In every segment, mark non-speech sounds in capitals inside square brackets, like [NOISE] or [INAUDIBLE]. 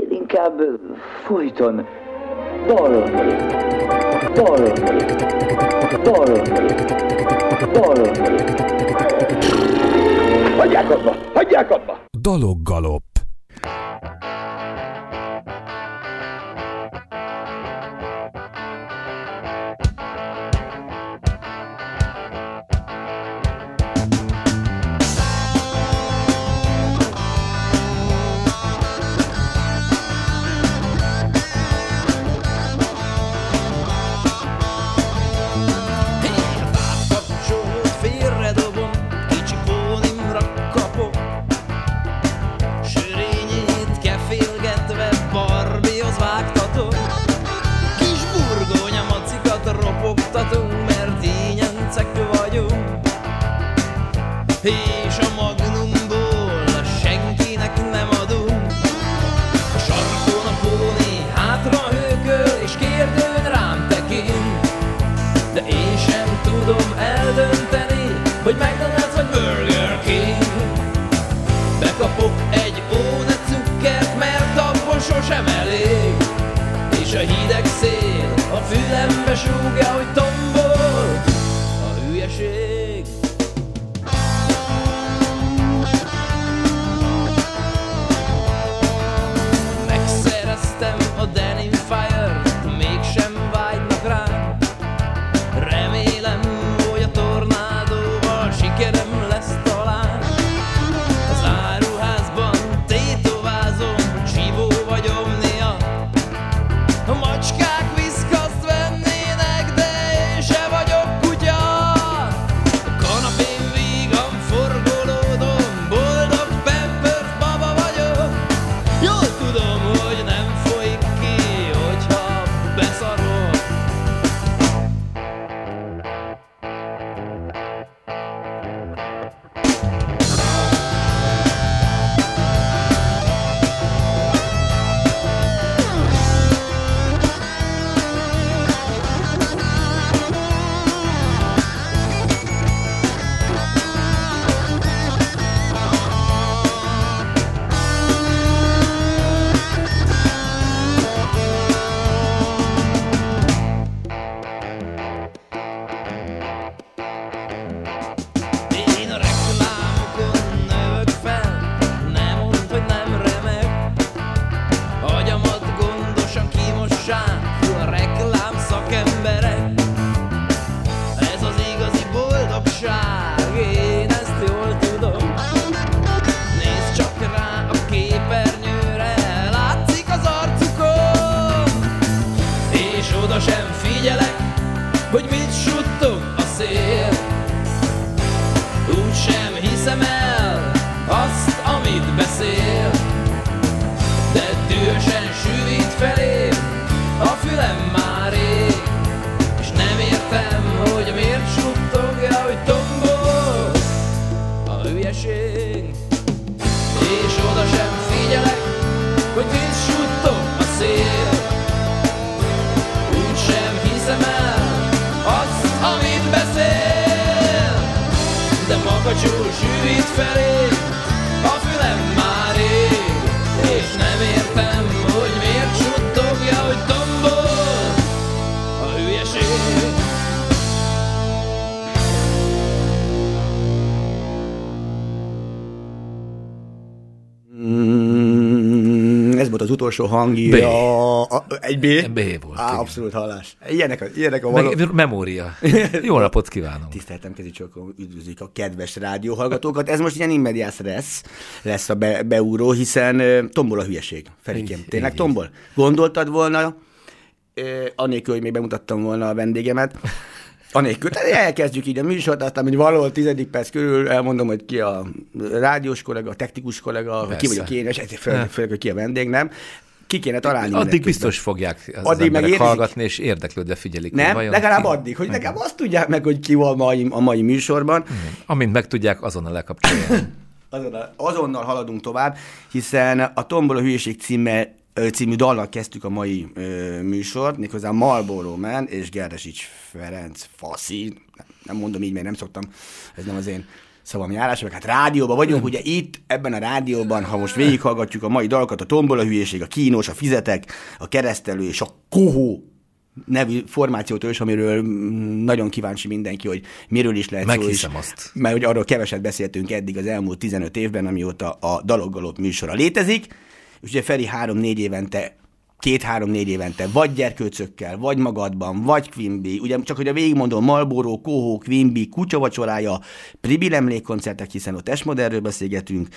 Én inkább folyton dalolnék, dalolnék, dalolnék, dalolnék. Hagyják abba! Hagyják abba! Daloggalop. Sűvít felé utolsó hangja. B. A, egy B? B volt, Á, igen. abszolút hallás. Ilyenek a, ilyenek a való... Meg, memória. [LAUGHS] Jó napot kívánunk. Tiszteltem kezicsokon, üdvözlük a kedves rádióhallgatókat. Ez most ilyen immediás lesz, lesz a be, beúró, hiszen tombol a hülyeség. Ferikém, Így, tényleg így, tombol? Gondoltad volna, anélkül, hogy még bemutattam volna a vendégemet, Anélkül, tehát elkezdjük így a műsort, aztán, hogy valahol tizedik perc körül elmondom, hogy ki a rádiós kollega, a technikus kollega, hogy ki Persze. vagyok én, és főleg, főleg, hogy ki a vendég, nem? Ki kéne találni. Addig biztos fogják az Addig meg érzik. hallgatni, és érdeklődve figyelik. Nem? vajon Legalább ki- addig, hogy legalább azt tudják meg, hogy ki van mai, a mai műsorban. Amint megtudják, azonnal lekapcsolják. [COUGHS] Azonnal, azonnal haladunk tovább, hiszen a Tombol a hülyeség címe, ö, című dallal kezdtük a mai ö, műsort, méghozzá Marlboro Man és Gerdesics Ferenc Faszi, nem, mondom így, mert nem szoktam, ez nem az én szavam járása, meg hát rádióban vagyunk, ugye itt, ebben a rádióban, ha most végighallgatjuk a mai dalokat, a tombola hülyeség, a kínos, a fizetek, a keresztelő és a kohó nevű formációt ős, amiről mm, nagyon kíváncsi mindenki, hogy miről is lehet Meghiszem szó. azt. Mert hogy arról keveset beszéltünk eddig az elmúlt 15 évben, amióta a Daloggalop műsora létezik, és ugye Feri három-négy évente két-három-négy évente, vagy gyerkőcökkel, vagy magadban, vagy Quimby, ugye csak hogy a végigmondom, Malboró, Kohó, Quimby, Kutyavacsorája, Pribil emlékkoncertek, hiszen ott Esmoderről beszélgetünk,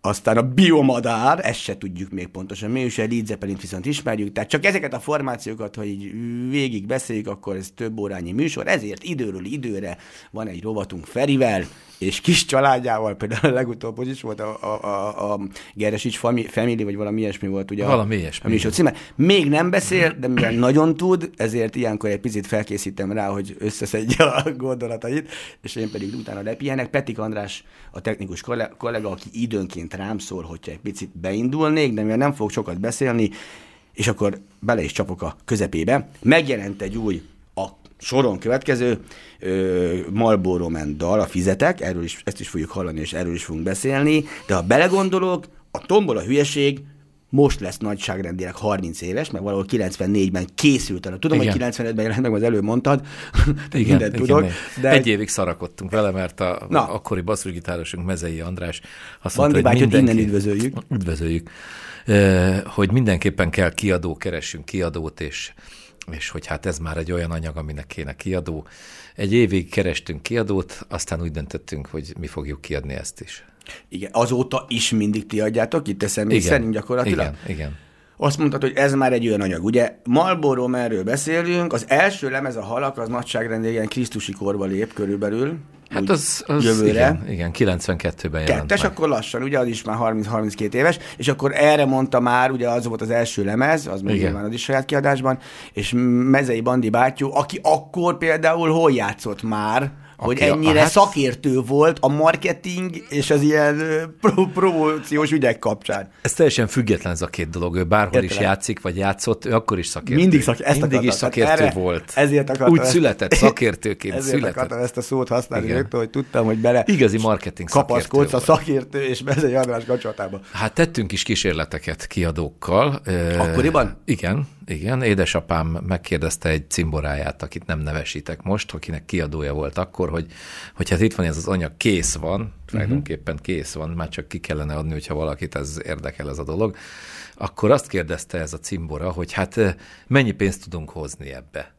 aztán a biomadár, ezt se tudjuk még pontosan, mi is egy Lead Zeppelin-t viszont ismerjük, tehát csak ezeket a formációkat, ha így végig beszéljük, akkor ez több órányi műsor, ezért időről időre van egy rovatunk Ferivel, és kis családjával, például a legutóbb, hogy is volt a, a, a, a Geresics Fami- Family, vagy valami ilyesmi volt, ugye? a- Valami ilyesmi. A műsor címe. Még nem beszél, de mivel nagyon tud, ezért ilyenkor egy picit felkészítem rá, hogy összeszedje a gondolatait, és én pedig utána lepihenek. Petik András, a technikus kolle- kollega, aki időnként rám szól, hogyha egy picit beindulnék, de mivel nem fogok sokat beszélni, és akkor bele is csapok a közepébe. Megjelent egy új a soron következő ö, Marlboro Man dal, a Fizetek, erről is, ezt is fogjuk hallani, és erről is fogunk beszélni, de ha belegondolok, a tombol a hülyeség most lesz nagyságrendileg 30 éves, mert valahol 94-ben készült el. Tudom, Igen. hogy 95-ben jelent meg, az előbb mondtad, Igen, mindent igen, tudok. De Egy évig szarakodtunk vele, mert a, Na. akkori basszusgitárosunk Mezei András azt Bandi mondta, hogy bátyot innen mindenki- üdvözöljük. Üdvözöljük. Hogy mindenképpen kell kiadó, keressünk kiadót, és, és hogy hát ez már egy olyan anyag, aminek kéne kiadó. Egy évig kerestünk kiadót, aztán úgy döntöttünk, hogy mi fogjuk kiadni ezt is. Igen, azóta is mindig ti adjátok, itt teszem még szerint gyakorlatilag. Igen, igen. Azt mondtad, hogy ez már egy olyan anyag. Ugye Marlboro erről beszélünk, az első lemez a halak, az nagyságrendileg Krisztusi korba lép körülbelül. Hát az, az jövőre. igen, igen, 92-ben jelent Kettes, meg. akkor lassan, ugye az is már 30-32 éves, és akkor erre mondta már, ugye az volt az első lemez, az még Igen. nyilván az is saját kiadásban, és Mezei Bandi bátyú, aki akkor például hol játszott már, hogy Aki a- ennyire hát- szakértő volt a marketing és az ilyen pro- promóciós ügyek kapcsán. Ez teljesen független ez a két dolog. Ő bárhol is Értelek. játszik, vagy játszott, ő akkor is szakértő. Mindig szak- ezt Mindig is akartam, szakértő erre- volt. ezért akartam Úgy ezt- született, szakértőként [LAUGHS] Ezért született. akartam ezt a szót használni Igen. rögtön, hogy tudtam, hogy bele Igazi marketing kapaszkodsz a szakértő és Mezei András kapcsolatába. Hát tettünk is kísérleteket kiadókkal. Akkoriban? Igen, igen. Édesapám megkérdezte egy cimboráját, akit nem nevesítek most, akinek kiadója volt akkor, hogy, hogy hát itt van ez az anyag, kész van, tulajdonképpen kész van, már csak ki kellene adni, hogyha valakit ez érdekel ez a dolog. Akkor azt kérdezte ez a cimbora, hogy hát ö, mennyi pénzt tudunk hozni ebbe.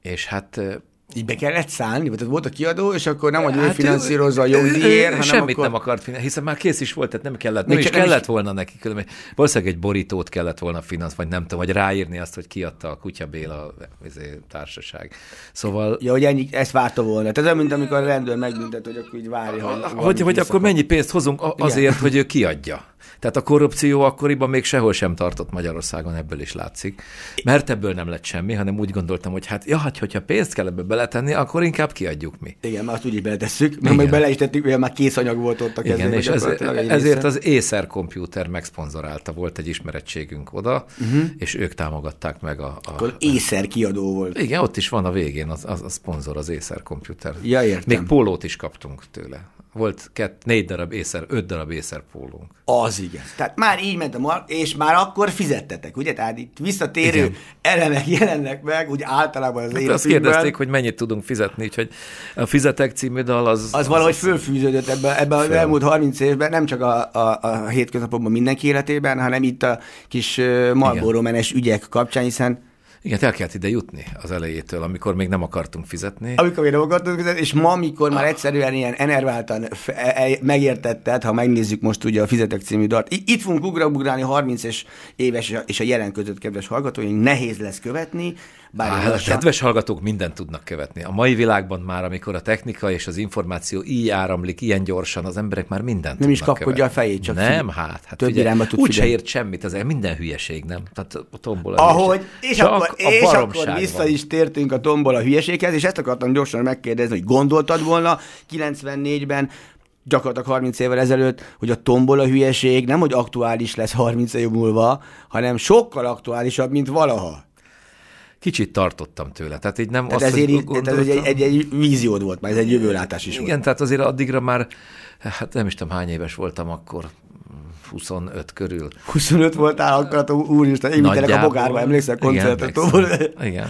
És hát ö, Így be kellett szállni, vagy tehát volt a kiadó, és akkor nem, hogy ő Hát a ő- ő- jogdíjért, ő hanem Semmit akkor... nem akart finanszírozni, hiszen már kész is volt, tehát nem kellett, nem is nem is- kellett volna neki különben. Valószínűleg egy borítót kellett volna finansz, vagy nem tudom, vagy ráírni azt, hogy kiadta a Kutya Béla izé, társaság. Szóval Ja, hogy ennyi, ezt várta volna. Tehát mint amikor a rendőr megbüntet, hogy akkor így várja, hogy... hogy, hogy akkor mennyi pénzt hozunk a- azért, hogy ő kiadja. Tehát a korrupció akkoriban még sehol sem tartott Magyarországon, ebből is látszik. Mert ebből nem lett semmi, hanem úgy gondoltam, hogy hát, ja, hát, hogyha pénzt kell ebbe beletenni, akkor inkább kiadjuk mi. Igen, már azt úgy is beletesszük, Igen. meg bele is tettük, mivel már kész anyag volt ott a kezében. Igen, és ez, ezért az Acer Computer megszponzorálta, volt egy ismerettségünk oda, uh-huh. és ők támogatták meg a... a Akkor észer kiadó volt. igen, ott is van a végén az, az a szponzor, az Acer Computer. Ja, értem. Még pólót is kaptunk tőle. Volt kett, négy darab Acer, öt darab Acer pólónk. Az igen. Tehát már így ment a mar, és már akkor fizettetek, ugye? Tehát itt visszatérő Igen. elemek jelennek meg, úgy általában az Hát azt életünkben. kérdezték, hogy mennyit tudunk fizetni, úgyhogy a Fizetek című dal az... Az valahogy fölfűződött ebbe, ebbe az elmúlt 30 évben, nem csak a, a, a hétköznapokban mindenki életében, hanem itt a kis Marlboro menes ügyek kapcsán, hiszen Igen, el kellett ide jutni az elejétől, amikor még nem akartunk fizetni. amikor még nem akartunk fizetni, és ma, amikor már egyszerűen ilyen enerváltan e- e- megértetted, ha megnézzük most ugye a Fizetek című dalt, itt fogunk ugrabugrálni 30 és éves és a- és a jelen között, kedves hallgatóink, nehéz lesz követni, bár hát a kedves hallgatók mindent tudnak követni. A mai világban már, amikor a technika és az információ így áramlik, ilyen gyorsan, az emberek már mindent Nem is kapkodja a követni. fejét, csak Nem, figyel- hát, hát több figyelj, tud úgy se ért semmit, ez minden hülyeség, nem? Tehát a tombola Ahogy, hülyeség. és Csak akkor, a és akkor vissza van. is tértünk a tombol a hülyeséghez, és ezt akartam gyorsan megkérdezni, hogy gondoltad volna 94-ben, gyakorlatilag 30 évvel ezelőtt, hogy a tombol a hülyeség nem, hogy aktuális lesz 30 év múlva, hanem sokkal aktuálisabb, mint valaha. Kicsit tartottam tőle. Tehát így nem Tehát azt, ezért így, tehát ez egy, egy, egy, víziód volt, már ez egy jövőlátás is Igen, volt. tehát azért addigra már, hát nem is tudom hány éves voltam akkor, 25 körül. 25 voltál, akkor hát úristen, én a bogárba, emlékszel Igen, koncertet? emlékszem. Igen.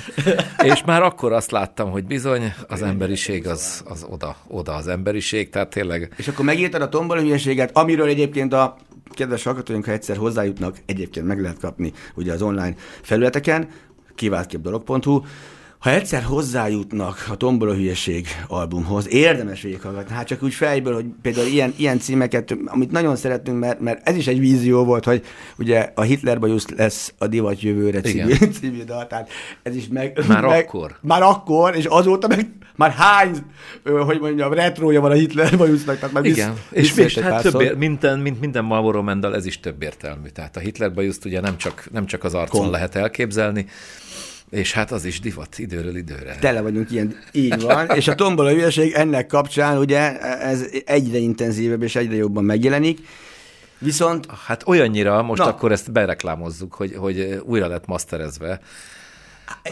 És már akkor azt láttam, hogy bizony az emberiség az, az oda, oda az emberiség, tehát tényleg És akkor megírtad a tombol hülyeséget, amiről egyébként a kedves hallgatóink, ha egyszer hozzájutnak, egyébként meg lehet kapni ugye az online felületeken, kiváltképdolog.hu, ha egyszer hozzájutnak a Tombola Hülyeség albumhoz, érdemes végighallgatni. Hát csak úgy fejből, hogy például ilyen, ilyen címeket, amit nagyon szeretünk, mert, mert ez is egy vízió volt, hogy ugye a Hitler bajusz lesz a divat jövőre című, [LAUGHS] című dal. Tehát ez is meg... Már meg, akkor. Már akkor, és azóta meg már hány, hogy mondjam, retrója van a Hitler bajusznak. Tehát már Igen, visz, és, és hát több, ér- minden, mint minden Marlboro Mendel, ez is több értelmű. Tehát a Hitler bajuszt ugye nem csak, nem csak az arcon Kom. lehet elképzelni, és hát az is divat időről időre. Tele vagyunk ilyen, így van, és a tombola hülyeség ennek kapcsán ugye ez egyre intenzívebb és egyre jobban megjelenik, viszont Hát olyannyira, most Na. Akkor ezt bereklámozzuk, hogy, hogy újra lett masterezve.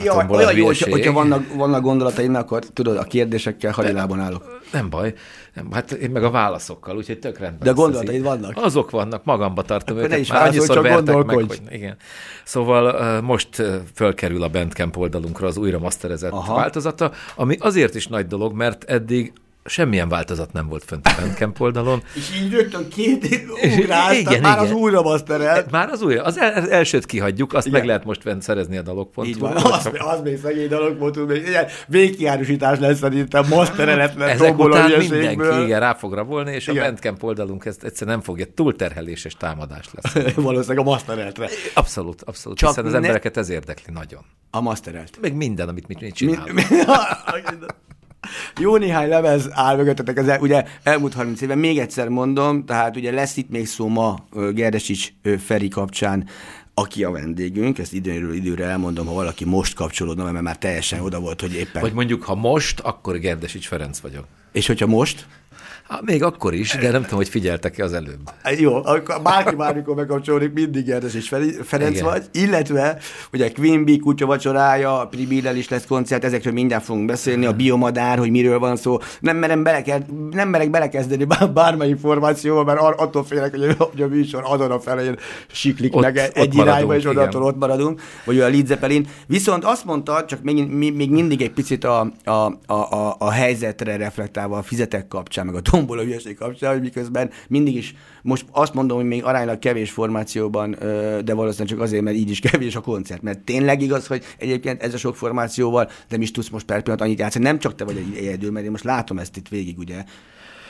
Ja, tombola olyan jó, hogyha, hogyha vannak, vannak gondolataim, akkor tudod, a kérdésekkel hadilában állok. Nem baj, nem, hát én meg a válaszokkal, úgyhogy tök rendben. De gondolataid vannak? Azok vannak, magamba tartom Akkor ne őket. is Már válaszolj, annyiszor csak vertek meg, gondolkodj. hogy igen. Szóval most fölkerül a Bandcamp oldalunkra az újra masterezett. Aha. változata, ami azért is nagy dolog, mert eddig semmilyen változat nem volt fönt a Bandcamp oldalon. És így rögtön két [LAUGHS] ugrálsz, igen, már az igen. újra masterel. Már az újra, az el, elsőt kihagyjuk, azt Igen. meg lehet most venni, szerezni a dalok.hu. Így van, [LAUGHS] az, az még szegény volt, még ilyen végkiárusítás lesz szerintem mastereletlen Ezek után mindenki igen, rá fog rabolni, és Igen. a Bandcamp oldalunk ezt egyszerűen nem fogja, túlterheléses támadás lesz. [LAUGHS] Valószínűleg a mastereltre. Abszolút, abszolút. Csak hiszen az ne- embereket ez érdekli nagyon. A masterelt. Meg minden, amit mi, mi Mi- csinálunk. Jó néhány lemez áll mögöttetek, az el, ugye elmúlt 30 éven, még egyszer mondom, tehát ugye lesz itt még szó ma Gerdesics Feri kapcsán, aki a vendégünk, ezt időről időre elmondom, ha valaki most kapcsolódna, mert már teljesen oda volt, hogy éppen. Vagy mondjuk, ha most, akkor Gerdesics Ferenc vagyok. És hogyha most, Hát, még akkor is, de nem tudom, hogy figyeltek-e az előbb. Jó, akkor bárki bármikor megkapcsolódik, mindig Gerdes és Ferenc Igen. vagy, illetve ugye Queen Bee kutya vacsorája, Pribillel is lesz koncert, ezekről mindjárt fogunk beszélni, a biomadár, hogy miről van szó. Nem, merem beleked, nem merek belekezdeni bár, bármely információval, mert attól félek, hogy a, hogy a műsor azon a felén siklik Ott- meg egy ott irányba, maradunk, és igen. ott maradunk, vagy a Led Zeppelin. Viszont azt mondta, csak még, még, még mindig egy picit a, a, a, a, a helyzetre reflektálva a fizetek kapcsán, meg a tombola hülyeség kapcsán, hogy miközben mindig is, most azt mondom, hogy még aránylag kevés formációban, de valószínűleg csak azért, mert így is kevés a koncert. Mert tényleg igaz, hogy egyébként ez a sok formációval nem is tudsz most per pillanat annyit játszani. Nem csak te vagy egy egyedül, mert én most látom ezt itt végig, ugye,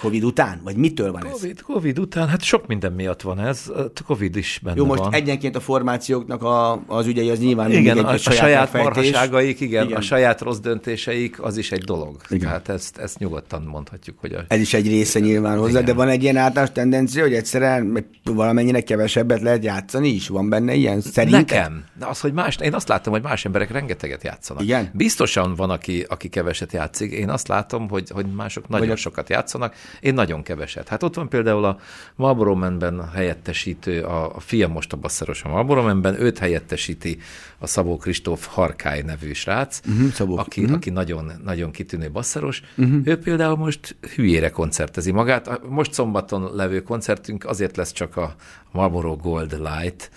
Covid után? Vagy mitől van ez? Covid, Covid után, hát sok minden miatt van ez. Covid is benne Jó, most van. egyenként a formációknak a, az ügyei az nyilván Igen, a, a saját megfejtés. marhaságaik, igen, Igen. a saját rossz döntéseik, az is egy dolog. Igen. Tehát ezt, ezt nyugodtan mondhatjuk, hogy a, Ez is egy része nyilván hozzá, Igen. de van egy ilyen általános tendencia, hogy egyszerűen valamennyire kevesebbet lehet játszani is? Van benne ilyen? Szerinted? Nekem. De az, hogy más, én azt látom, hogy más emberek rengeteget játszanak. Igen? Biztosan van, aki, aki keveset játszik. Én azt látom, hogy, hogy mások nagyon Vagy sokat játszanak. Én nagyon keveset. Hát ott van például a Marlboro Man-ben helyettesítő, a, a fia most a basszeros a Marlboro Man-ben, őt helyettesíti a Szabó Kristóf Harkály nevű srác, Mhm, Szabó. aki, aki nagyon, nagyon kitűnő basszeros. Ő például most hülyére koncertezi magát. Most szombaton levő koncertünk azért lesz csak a Marlboro Gold Light,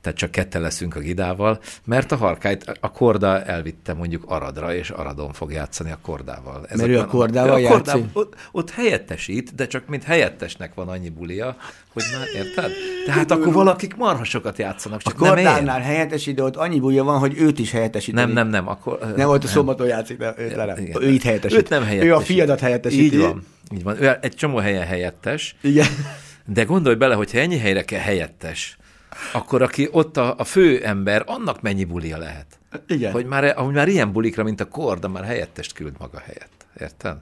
tehát csak ketten leszünk a gidával, mert a harkályt, a korda elvitte mondjuk Aradra, és Aradon fog játszani a kordával. Mert ő a kordával a játszik? ott, ott helyettesít, de csak mint helyettesnek van annyi bulia, hogy már érted? Tehát akkor valakik marha sokat játszanak, A csak nem én. kordánál helyettesít, de ott annyi bújja van, hogy őt is helyettesíti. Nem, nem, nem. Akkor, Nem, ott a szombaton játszik, de őt le nem. Ő itt helyettesít. Őt nem helyettesít. Ő a fiadat helyettesíti. Így van. Így van. Ő egy csomó helyen helyettes, Igen. de gondolj bele, hogyha ennyi helyre kell helyettes, akkor aki ott a, a fő ember, annak mennyi bulia lehet? Igen. Hogy már, ahogy már ilyen bulikra, mint a korda, már helyettest küld maga helyett. Érted?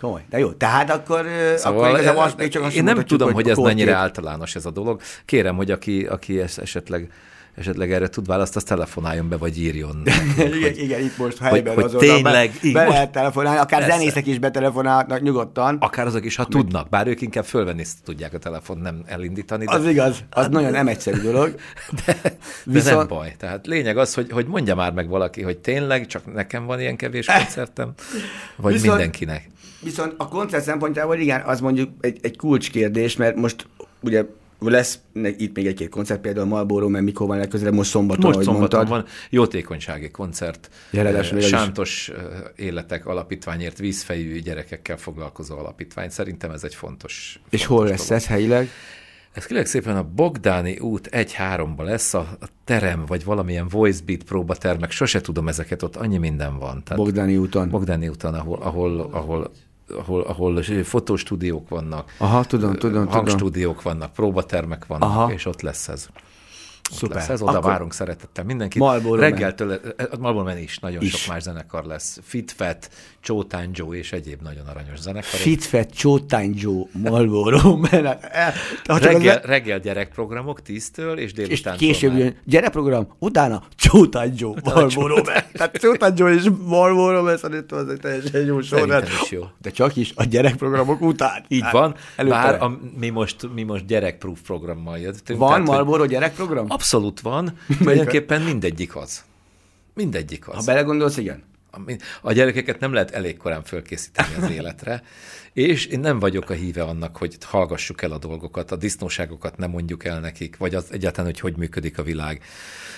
Komoly. De jó, tehát akkor, szóval akkor igazából azt még csak azt én nem tudom, hogy ez kordkép. mennyire általános ez a dolog. Kérem, hogy aki, aki ezt esetleg esetleg erre tud választ, azt telefonáljon be, vagy írjon. [LAUGHS] igen, igen, itt most helyben hogy azonnal tényleg, be, be lehet telefonálni, akár Persze. zenészek is betelefonálhatnak nyugodtan. Akár azok is, ha tudnak, bár ők inkább fölvenni tudják a telefon, nem elindítani. De, Az igaz, az nagyon nem egyszerű dolog. [LAUGHS] de, de Viszont- nem baj. Tehát lényeg az, hogy, hogy mondja már meg valaki, hogy tényleg csak nekem van ilyen kevés [LAUGHS] koncertem, vagy Viszont- mindenkinek. Viszont a koncert szempontjából igen, az mondjuk egy, egy kulcskérdés, mert most ugye lesz itt még egy-két koncert, például Marlboro, mert mikor van legközelebb, most szombaton, Most szombaton mondtad. van jótékonysági koncert. Ráadásul Eh, az is- Sántos eh, Életek Alapítványért vízfejű gyerekekkel foglalkozó alapítvány. Szerintem ez egy fontos És fontos hol lesz dolog. ez helyileg? Ez kérlek szépen a Bogdáni út 1-3-ba lesz, a, a terem, vagy valamilyen voice beat próbatermek, sose tudom ezeket, ott annyi minden van. Tehát Bogdáni úton. Bogdáni úton, ahol, ahol, ahol ahol, ahol fotostúdiók vannak, Aha, tudom, tudom, tudom. hangstúdiók vannak, próbatermek vannak, Aha. és ott lesz ez. Szuper. Lesz ez, oda Akkor- várunk szeretettel mindenkit. Marlboro Man. Reggeltől, eh, Marlboro Man is, nagyon Is. sok más zenekar lesz. Fitfet, Csótán Joe és egyéb nagyon aranyos zenekarok. Fitfet, Csótány Joe, Marlboro, [LAUGHS] mert hát, reggel, reggel gyerekprogramok 10-től, és és délután később jön gyerekprogram, utána Csótány Joe, Marlboro, Man. Tehát Csótány Joe és Marlboro, Man szerintem az egy teljesen jó sorrend. Jó. De csak is a gyerekprogramok után. Így Hát, van, előtte bár a, mi, most, mi most gyerekproof programmal jöttünk. Van Marlboro gyerekprogram? Abszolút van, tulajdonképpen mindegyik az. Mindegyik az. Ha belegondolsz, igen. A- gyerekeket nem lehet elég korán fölkészíteni az életre, és én nem vagyok a híve annak, hogy hallgassuk el a dolgokat, a disznóságokat nem mondjuk el nekik, vagy az egyáltalán, hogy hogy működik a világ.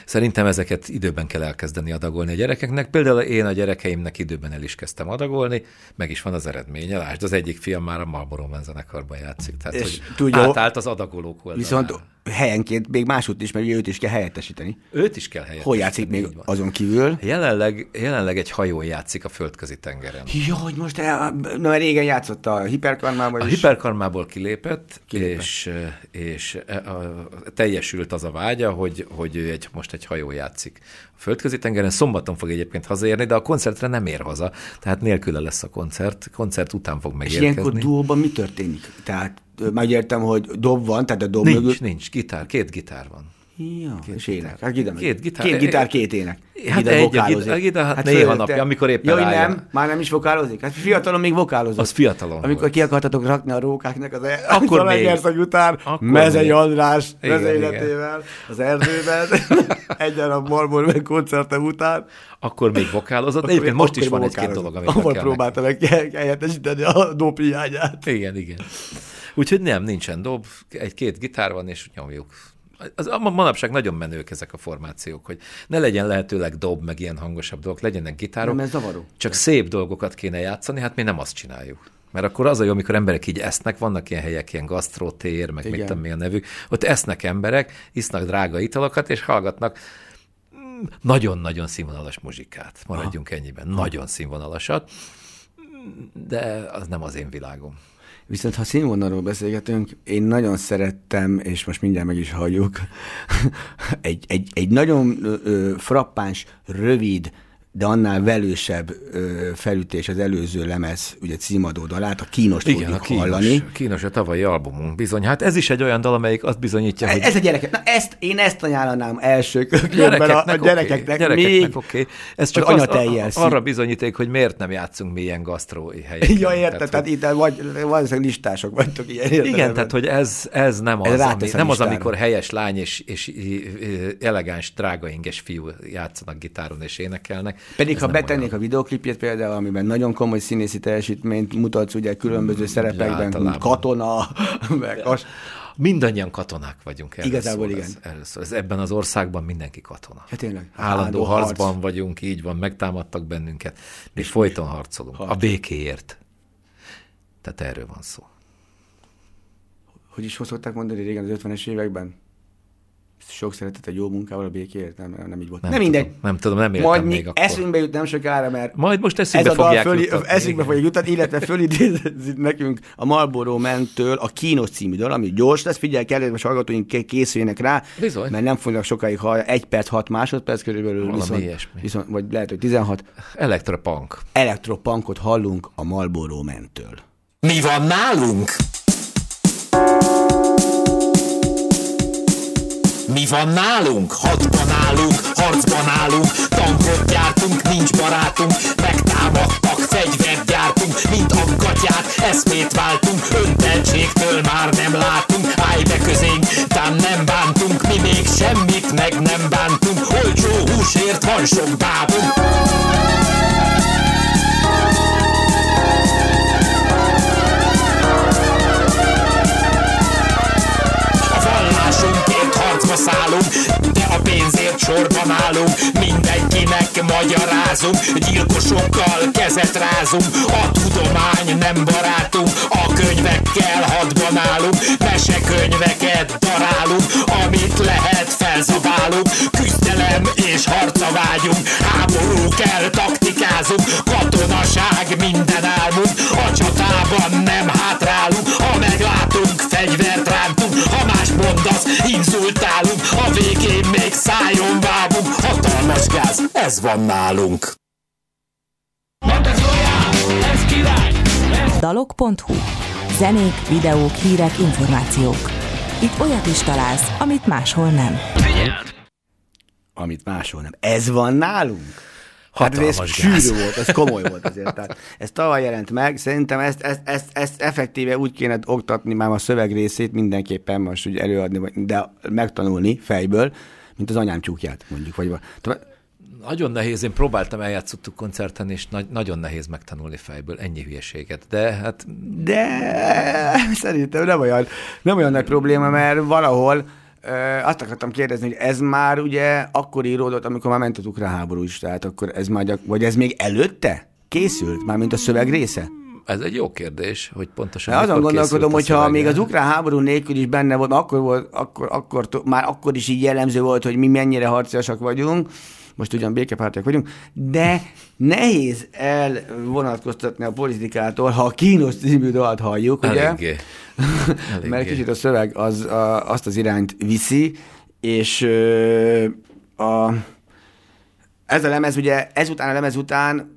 Szerintem ezeket időben kell elkezdeni adagolni a gyerekeknek. Például én a gyerekeimnek időben el is kezdtem adagolni, meg is van az eredménye. Lásd, az egyik fiam már a Marlboro Man zenekarban játszik. Tehát, És hogy tudja- átállt az adagolók oldalára. Viszont helyenként még másút is, mert őt is kell helyettesíteni. Őt is kell helyettesíteni. Hol játszik még van. azon kívül? Jelenleg, jelenleg egy hajó játszik a földközi tengeren. Ja, hogy most el, na, mert régen játszott a hiperkarmában A is. hiperkarmából kilépett, Kilépett. és, és a, a, teljesült az a vágya, hogy, hogy ő egy, most egy hajó játszik földközi tengeren. Szombaton fog egyébként hazaérni, de a koncertre nem ér haza, tehát nélküle lesz a koncert. Koncert után fog És ilyenkor megérkezni. duóban mi történik? Tehát ö, már értem, hogy dob van, tehát a dob Nincs, mögött. nincs, gitár, két gitár van. Ja, és gitár. ének. Hát gitár. Két gitár. Két gitár, két ének. Hát Ide egy, a vokálozik. gitár- a gitár, hát néha fölötte- napja, amikor éppen Ja, hogy rájön. nem? Már nem is vokálozik? Hát fiatalon még vokálozott. Az fiatalon Amikor volt. ki akartatok rakni a rókáknak az e- Akkor a még. Legerszeg után, Akkor Mezei még. András vezényletével az erdőben, [LAUGHS] egyen a Marmor meg koncertem után. Akkor még vokálozott. Egyébként most is van egy-két dolog, amit Ahol próbálta meg helyettesíteni a dob hiányát. Igen, igen. Úgyhogy nem, nincsen dob, egy-két gitár van, és nyomjuk. Az, a manapság nagyon menők ezek a formációk, hogy ne legyen lehetőleg dob, meg ilyen hangosabb dolgok, legyenek gitárok. Nem, ez zavaró. Csak szép dolgokat kéne játszani, hát mi nem azt csináljuk. Mert akkor az a jó, amikor emberek így esznek, vannak ilyen helyek, ilyen gasztrótér, meg Igen. mit tudom mi a nevük, ott esznek emberek, isznak drága italokat, és hallgatnak mm, nagyon-nagyon színvonalas muzsikát. Maradjunk ennyiben. Nagyon színvonalasat, de az nem az én világom. Viszont ha színvonalról beszélgetünk, én nagyon szerettem, és most mindjárt meg is halljuk, [LAUGHS] egy, egy, egy nagyon ö, frappáns, rövid, de annál velősebb ö, felütés az előző lemez, ugye címadó dalát, a kínost Igen, a kínos, hallani. kínos a tavalyi albumunk bizony. Hát ez is egy olyan dal, amelyik azt bizonyítja, hogy Ez a gyerekek, na ezt, én ezt ajánlanám első körben a, a gyerekeknek, oké, még, gyerekeknek oké. Ez csak az az, arra bizonyíték, hogy miért nem játszunk mi ilyen gasztrói helyeken. Ja, érted, tehát, hogy- itt vagy, valószínűleg listások vagytok ilyen igen, értelemben. tehát hogy ez, ez nem Ez az, ami, rátesz a nem az, amikor helyes lány és, és elegáns, drága inges fiú játszanak gitáron és énekelnek. Pedig Ez ha betennék olyan. a videoklipjét például, amiben nagyon komoly színészi teljesítményt mutatsz ugye különböző szerepekben, Mm, általában. katona, [LAUGHS] meg az, Mindannyian katonák vagyunk. Erről Igazából szól igen. Ez, erről szól. Ez ebben az országban mindenki katona. Hát tényleg. Állandó harcban harc. vagyunk, így van, megtámadtak bennünket. Mi folyton harcolunk. A békéért. Tehát erről van szó. hogy is szokták mondani régen az 50-es években? Sok szeretet egy jó munkával a békéért, nem, nem, nem így volt. Nem, nem tudom, mindegy. Nem tudom, nem értem Majd mi még akkor. eszünkbe jut nem sokára, mert Majd most ez eszünkbe a dal föl, juttatni. eszünkbe fogja jutni, illetve fölidézik nekünk a Marlboro mentől a kínos című dal, ami gyors lesz, figyelj, kedves hallgatóink ké- készüljenek rá, Bizony. mert nem fognak sokáig hallani, egy perc, hat másodperc körülbelül, Valami viszont, ilyesmi. viszont, vagy lehet, hogy 16, Elektropunk. elektropunkot hallunk a Marlboro mentől. Mi van nálunk? Mi van nálunk? Hatban állunk, harcban állunk, tankot gyártunk, nincs barátunk, megtámadtak, fegyvert gyártunk, mint a gatyát, eszmét váltunk, önteltségtől már nem látunk, állj be közénk, tám nem bántunk, mi még semmit meg nem bántunk, olcsó húsért van sok bábunk. Sorban állunk. Mindenkinek magyarázunk, gyilkosokkal kezet rázunk. A tudomány nem barátunk, a könyvekkel hadban állunk. Mesekönyveket darálunk, amit lehet felzabálunk. Küzdelem és harca vágyunk, háború kell, taktikázunk. Katonaság minden álmunk, a csatában nem hátrálunk. Ha meglátunk, fegyvert rántunk, ha más mondasz, inzultálunk. Még szájon vágunk, hatalmas gáz, ez van nálunk. Dalok.hu. Zenék, videók, hírek, információk. Itt olyat is találsz, amit máshol nem. Amit máshol nem. Ez van nálunk? Hát ez sűrű volt, ez komoly volt azért. Tehát ez tavaly jelent meg, szerintem ezt, ezt, ezt, ezt effektíve úgy kéne oktatni már a szövegrészét mindenképpen most úgy előadni, vagy- de megtanulni fejből, mint az anyám csúkját mondjuk. Vagy, Nagyon nehéz, én próbáltam, eljátszottuk koncerten, és nagy, nagyon nehéz megtanulni fejből ennyi hülyeséget. De hát De szerintem nem olyan, nem olyan nagy probléma, mert valahol ö, azt akartam kérdezni, hogy ez már ugye akkor íródott, amikor már ment ukrán háború is, tehát akkor ez már gyak, vagy ez még előtte készült, már mint a szöveg része? Ez egy jó kérdés, hogy pontosan De azon gondolkodom, hogyha még az ukrán háború nélkül is benne volt, akkor, volt akkor, akkor, már akkor is így jellemző volt, hogy mi mennyire harciasak vagyunk, most ugyan békepártiak vagyunk, de nehéz elvonatkoztatni a politikától, ha a kínos című dalt halljuk, ugye? Eléggé. [LAUGHS] Eléggé. Mert kicsit a szöveg az, a, azt az irányt viszi, és ö, a, ez a lemez, ugye ezután a lemez után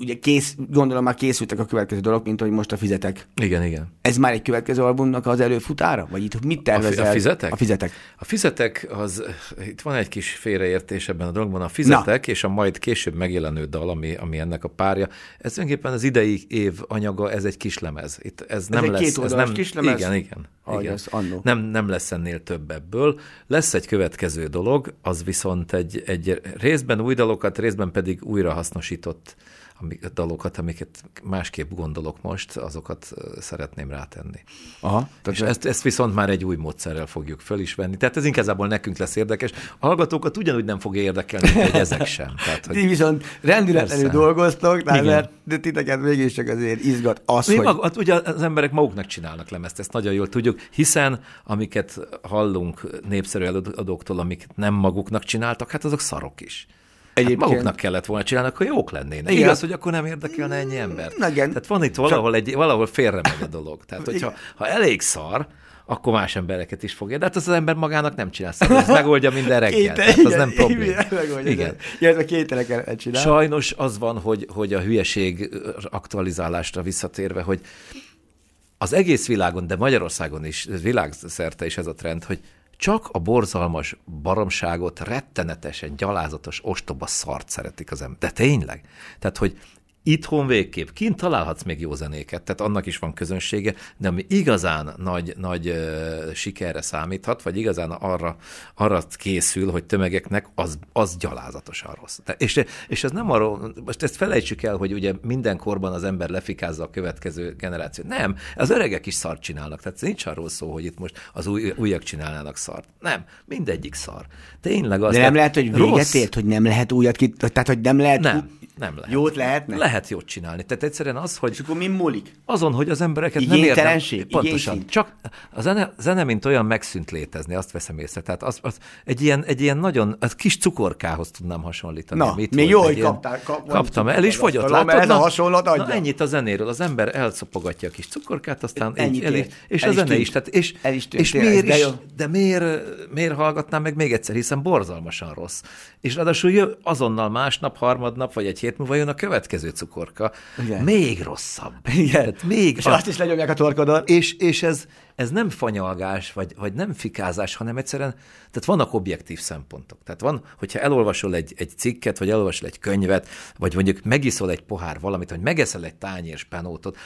ugye kész, gondolom már készültek a következő dolog, mint hogy most a fizetek. Igen, igen. Ez már egy következő albumnak az előfutára? Vagy itt mit tervezel? a fizetek? A fizetek. A fizetek, az, itt van egy kis félreértés ebben a dologban. A fizetek Na. és a majd később megjelenő dal, ami, ami ennek a párja, ez tulajdonképpen az idei év anyaga, ez egy kis lemez. Itt ez, nem egy lesz. kétoldalas ez nem, kislemez? Igen, igen. Ahogy igen. annó. Nem, nem lesz ennél több ebből. Lesz egy következő dolog, az viszont egy, egy részben új dalokat, részben pedig újra amik, dalokat, amiket másképp gondolok most, azokat szeretném rátenni. Aha. És ezt, ezt viszont már egy új módszerrel fogjuk föl is venni. Tehát ez inkább nekünk lesz érdekes. A hallgatókat ugyanúgy nem fogja érdekelni, hogy ezek sem. Tehát, Ti hogy viszont rendületlenül dolgoztok, tehát mert de titeket mégiscsak azért izgat az, mi hogy... mag, hát ugye az emberek maguknak csinálnak lemezt, ezt nagyon jól tudjuk, hiszen amiket hallunk népszerű előadóktól, amiket nem maguknak csináltak, hát azok szarok is. Hát Egyébként- maguknak kellett volna csinálni, akkor jók lennének. Igen. Igaz, hogy akkor nem érdekelne ennyi ember. Na igen. Tehát van itt valahol, egy, valahol félre megy a dolog. Tehát, hogyha ha elég szar, akkor más embereket is fogja. De hát az az ember magának nem csinál szar, ez megoldja minden reggel. Kéte- Tehát az igen, nem probléma. igen, megoldja, Igen. Illetve kételeket csinál. Sajnos az van, hogy, hogy a hülyeség aktualizálásra visszatérve, hogy az egész világon, de Magyarországon is, világszerte is ez a trend, hogy csak a borzalmas baromságot, rettenetesen gyalázatos, ostoba szart szeretik az ember. De tényleg? Tehát, hogy itthon végképp, kint találhatsz még jó zenéket, tehát annak is van közönsége, de ami igazán nagy, nagy uh, sikerre számíthat, vagy igazán arra, arra készül, hogy tömegeknek, az, az gyalázatosan rossz. De, és, és ez nem arról, most ezt felejtsük el, hogy ugye minden korban az ember lefikázza a következő generációt. Nem, az öregek is szart csinálnak, tehát nincs arról szó, hogy itt most az új, újak csinálnának szart. Nem, mindegyik szar. Tényleg az. De nem lehet, hogy véget rossz- ért, hogy nem lehet újat ki... Tehát, hogy nem lehet... Nem, nem lehet. Jót lehetne? Lehet jót csinálni. Tehát egyszerűen az, hogy És akkor mi múlik? azon, hogy az embereket nem érdem. Pontosan. Igényszint? Csak a zene, zene, mint olyan megszűnt létezni, azt veszem észre. Tehát az, az egy, ilyen, egy ilyen nagyon, az kis cukorkához tudnám hasonlítani. Na, ami itt még jó, hogy kaptál- kap- kaptam, el az fogyott. Látod? mert ez a Na, hasonlat adja. Na, ennyit a zenéről. Az ember elszopogatja a kis cukorkát, aztán így, el, és El a zene is. Tehát, és, El is és miért de is, de miért, miért hallgatnám meg még egyszer, hiszen borzalmasan rossz. És ráadásul azonnal másnap, harmadnap, vagy egy hét múlva jön a következő cukorka, Igen. még rosszabb. Igen. Tehát még, És azt is lenyomják a torkodon. és, és ez, ez nem fanyalgás, vagy, vagy nem fikázás, hanem egyszerűen, tehát vannak objektív szempontok. Tehát van, hogyha elolvasol egy, egy cikket, vagy elolvasol egy könyvet, vagy mondjuk megiszol egy pohár valamit, vagy megeszel egy tányér spenótot,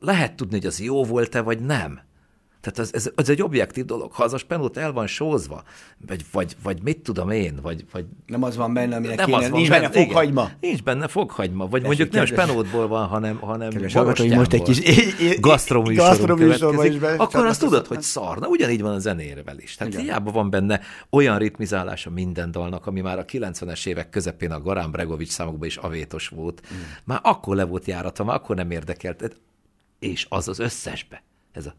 lehet tudni, hogy az jó volt-e, vagy nem. Tehát ez, ez, ez egy objektív dolog. Ha az a spenót el van sózva, vagy, vagy, vagy mit tudom én, vagy, vagy Nem az van benne, aminek nem kéne. az van Nincs benne igen. fokhagyma. Nincs benne fokhagyma, vagy mondjuk nem kedves- spenótból van, hanem, hanem hallgatóim, most egy kis gasztroműsorban is be- akkor azt tudod, hogy szarna. Ugyanígy van a zenérevel is. Tehát Igen. hiába van benne olyan ritmizálása minden dalnak, ami már a 90-es évek közepén a Garán Bregovics számokban is avétos volt. Mm. Már akkor le volt járata, már akkor nem érdekelt. És az az összesbe. Ez a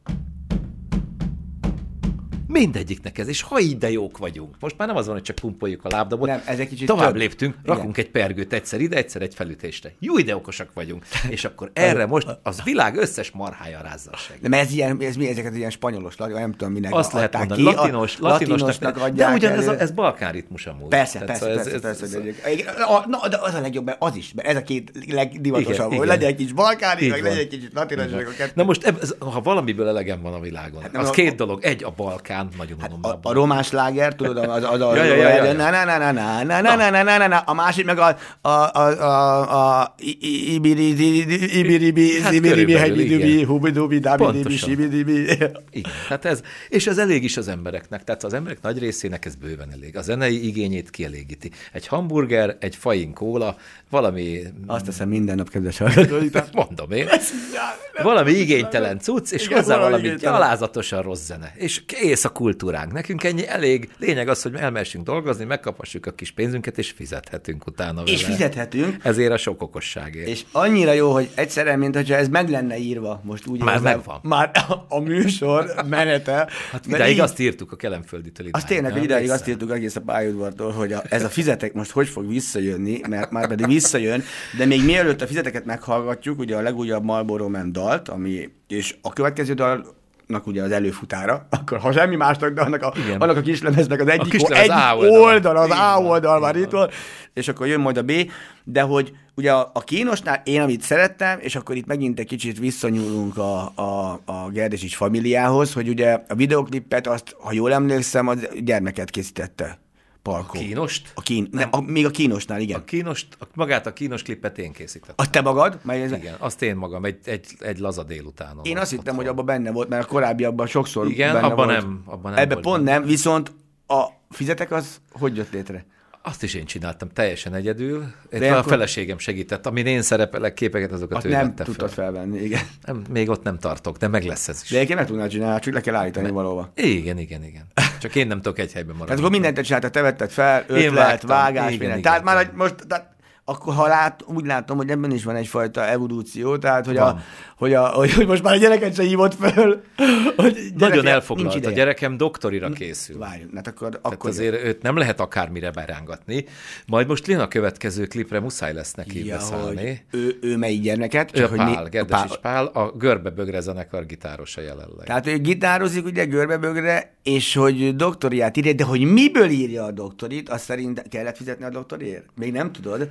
Mindegyiknek ez, és ha így de jók vagyunk. Most már nem az van, hogy csak pumpoljuk a lábdabot. Nem, ez egy kicsit Tovább több. léptünk, Igen. rakunk egy pergőt egyszer ide, egyszer egy felütésre. Jó, de okosak vagyunk. És akkor [LAUGHS] erre most az világ összes marhája rázza a segít. De ez, ilyen, ez mi ezeket ilyen spanyolos, nem tudom minek Azt lehet mondani, ki. latinos, a, latinosnak, latinosnak de ugyanez a, ez balkán ritmus amúgy. Persze, Tehát persze, szóval persze, ez- persze, ez- persze. Igen, a- Na, de az a legjobb, mert az is, mert ez a két legdivatosabb, Igen, hogy igen. legyen egy kis balkáni, meg legyen egy kicsit latinos. Na most, ha valamiből elegem van a világon, Hát az két dolog. Egy, a Balkán, nagyon unom A, a román sláger, tudod, az, az a... [LAUGHS] Na, na, na, na, na, na, na, na, na, na, na, a másik meg a, a, a, a, a i- i- ibiri, ibiri, ibiri, Hát igen. hubidubi, dabidibi, sibidibi. Igen, hát ez, és ez elég is az embereknek, tehát az emberek nagy részének ez bőven elég. A zenei igényét kielégíti. Egy hamburger, egy fain kóla, valami, Azt teszem minden nap, kedves [LAUGHS] hallgatói. mondom én, valami igénytelen cucc, és Igen, hozzá valami gyalázatosan rossz zene. És kész a kultúránk. Nekünk ennyi elég. Lényeg az, hogy elmehessünk dolgozni, megkaphassuk a kis pénzünket, és fizethetünk utána És vele. fizethetünk. Ezért a sok okosságért. És annyira jó, hogy egyszerűen, mint hogyha ez meg lenne írva, most úgy Már érzem, megvan. Már a műsor menete. Hát ideig így- azt írtuk a kelemfölditől azt tényleg, hogy ideig azt írtuk egész a pályaudvartól, hogy a, ez a fizetek most hogy fog visszajönni, mert már pedig visszajön, de még mielőtt a fizeteket meghallgatjuk, ugye a legújabb Marlboro Man dalt, ami, és a következő dal ugye az előfutára, akkor ha semmi másnak, de annak a, Igen. annak a kislemeznek az egyik, kislemez egy A oldal, az A oldal már itt van. és akkor jön majd a B, de hogy ugye a, a kínosnál én, amit szerettem, és akkor itt megint egy kicsit visszanyúlunk a, a, a Gerdesics familiához, hogy ugye a videoklipet azt, ha jól emlékszem, az gyermeket készítette. Palkó. Kínost? A kín, nem, a, még a kínosnál, igen. A kínos, a, magát a kínos klipet én készítettem. A te magad? Mert ez, Igen, azt én magam, egy, egy, egy laza délutánon. Én azt hittem, hogy abban benne volt, mert a korábbiakban sokszor Igen, benne abban volt. nem- abban nem Ebben volt pont benne. nem, viszont a fizetek az hogy jött létre? Azt is én csináltam teljesen egyedül. De De a akkor- feleségem segített. Amin én szerepelek, képeket, azokat Azt ő nem vette tudtad fel. felvenni, igen. Nem, még ott nem tartok, de meg lesz ez is. De egyébként meg tudnád csinálni, csak le kell állítani valahova. Igen, igen, igen. Csak én nem tudok egy helyben maradni. Tehát akkor mindent te csináltad, te vetted fel, ötlet, vágtam. vágás, Igen, minden. igen, Tehát már igen. most, tehát akkor ha lát, úgy látom, hogy ebben is van egyfajta evolúció, tehát hogy, a, hogy, a, hogy, hogy most már a gyereket se hívott föl. [LAUGHS] Hogy gyerek, Nagyon elfoglalt. A gyerekem doktorira készül. Várjunk, hát akkor, Tehát akkor azért őt nem lehet akármire berángatni. Majd most jön a következő klipre, muszáj lesz neki ja, beszállni. ő, ő melyik gyermeket? Ő a hogy Pál, mi- Gerdes Pál, a Görbe-Bögre zenekar gitárosa jelenleg. Tehát ő gitározik ugye görbebögre, és hogy doktoriát írja, de hogy miből írja a doktorit, azt szerint kellett fizetni a doktorért? Még nem tudod?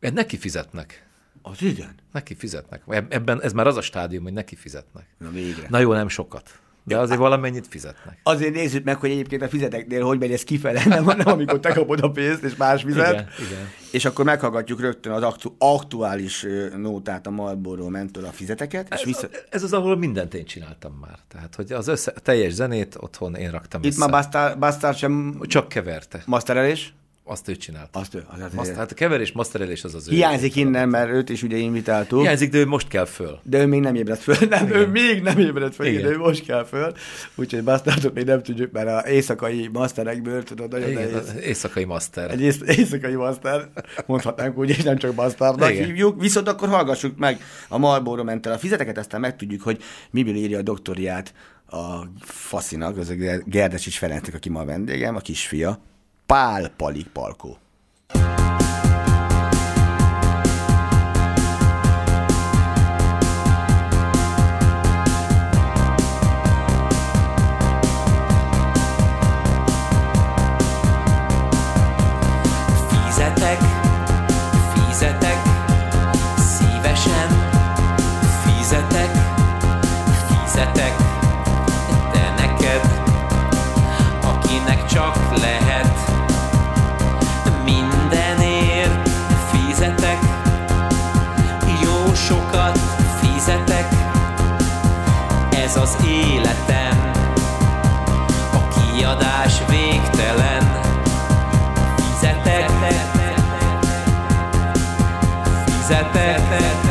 Neki fizetnek. Az igen. Neki fizetnek. Eb- Ebben ez már az a stádium, hogy neki fizetnek. Na végre. Na jó, nem sokat. De azért valamennyit fizetnek. Azért nézzük meg, hogy egyébként a fizeteknél hogy megy ez kifele, nem, nem amikor te kapod a pénzt, és más fizet. Igen, igen. És akkor meghallgatjuk rögtön az aktu- aktuális nótát a Marlboro mentől a fizeteket, és Ez, vissza... ez az, ahol mindent én csináltam már. Tehát, hogy az össze, teljes zenét otthon én raktam Itt össze. már Bastard, Bastard sem Csak keverte. masterelés? Azt ő csinálta. Azt ő. Az, az, Azt, hát a keverés, masterelés az az ő. Hiányzik innen, mert őt is ugye invitáltuk. Hiányzik, de ő most kell föl. De ő még nem ébredt föl. [LAUGHS] Nem, ő még nem ébredt föl, igen. Igen. de ő most kell föl. Úgyhogy Bastardot még nem tudjuk, mert az éjszakai masterekből, tudod, nagyon Igen, nehéz. éjszakai master. Egy ész- éjszakai master, mondhatnánk úgy, és nem csak bastardnak Igen. hívjuk, viszont akkor hallgassuk meg a Marlboro mentel a fizeteket, aztán megtudjuk, hogy miből írja a doktoriát a faszinak, az a Gerdesics Ferencnek, aki ma a vendégem, a kisfia, Pál Palik Palkó. az életem. A kiadás végtelen. Fizetek. Fizetek.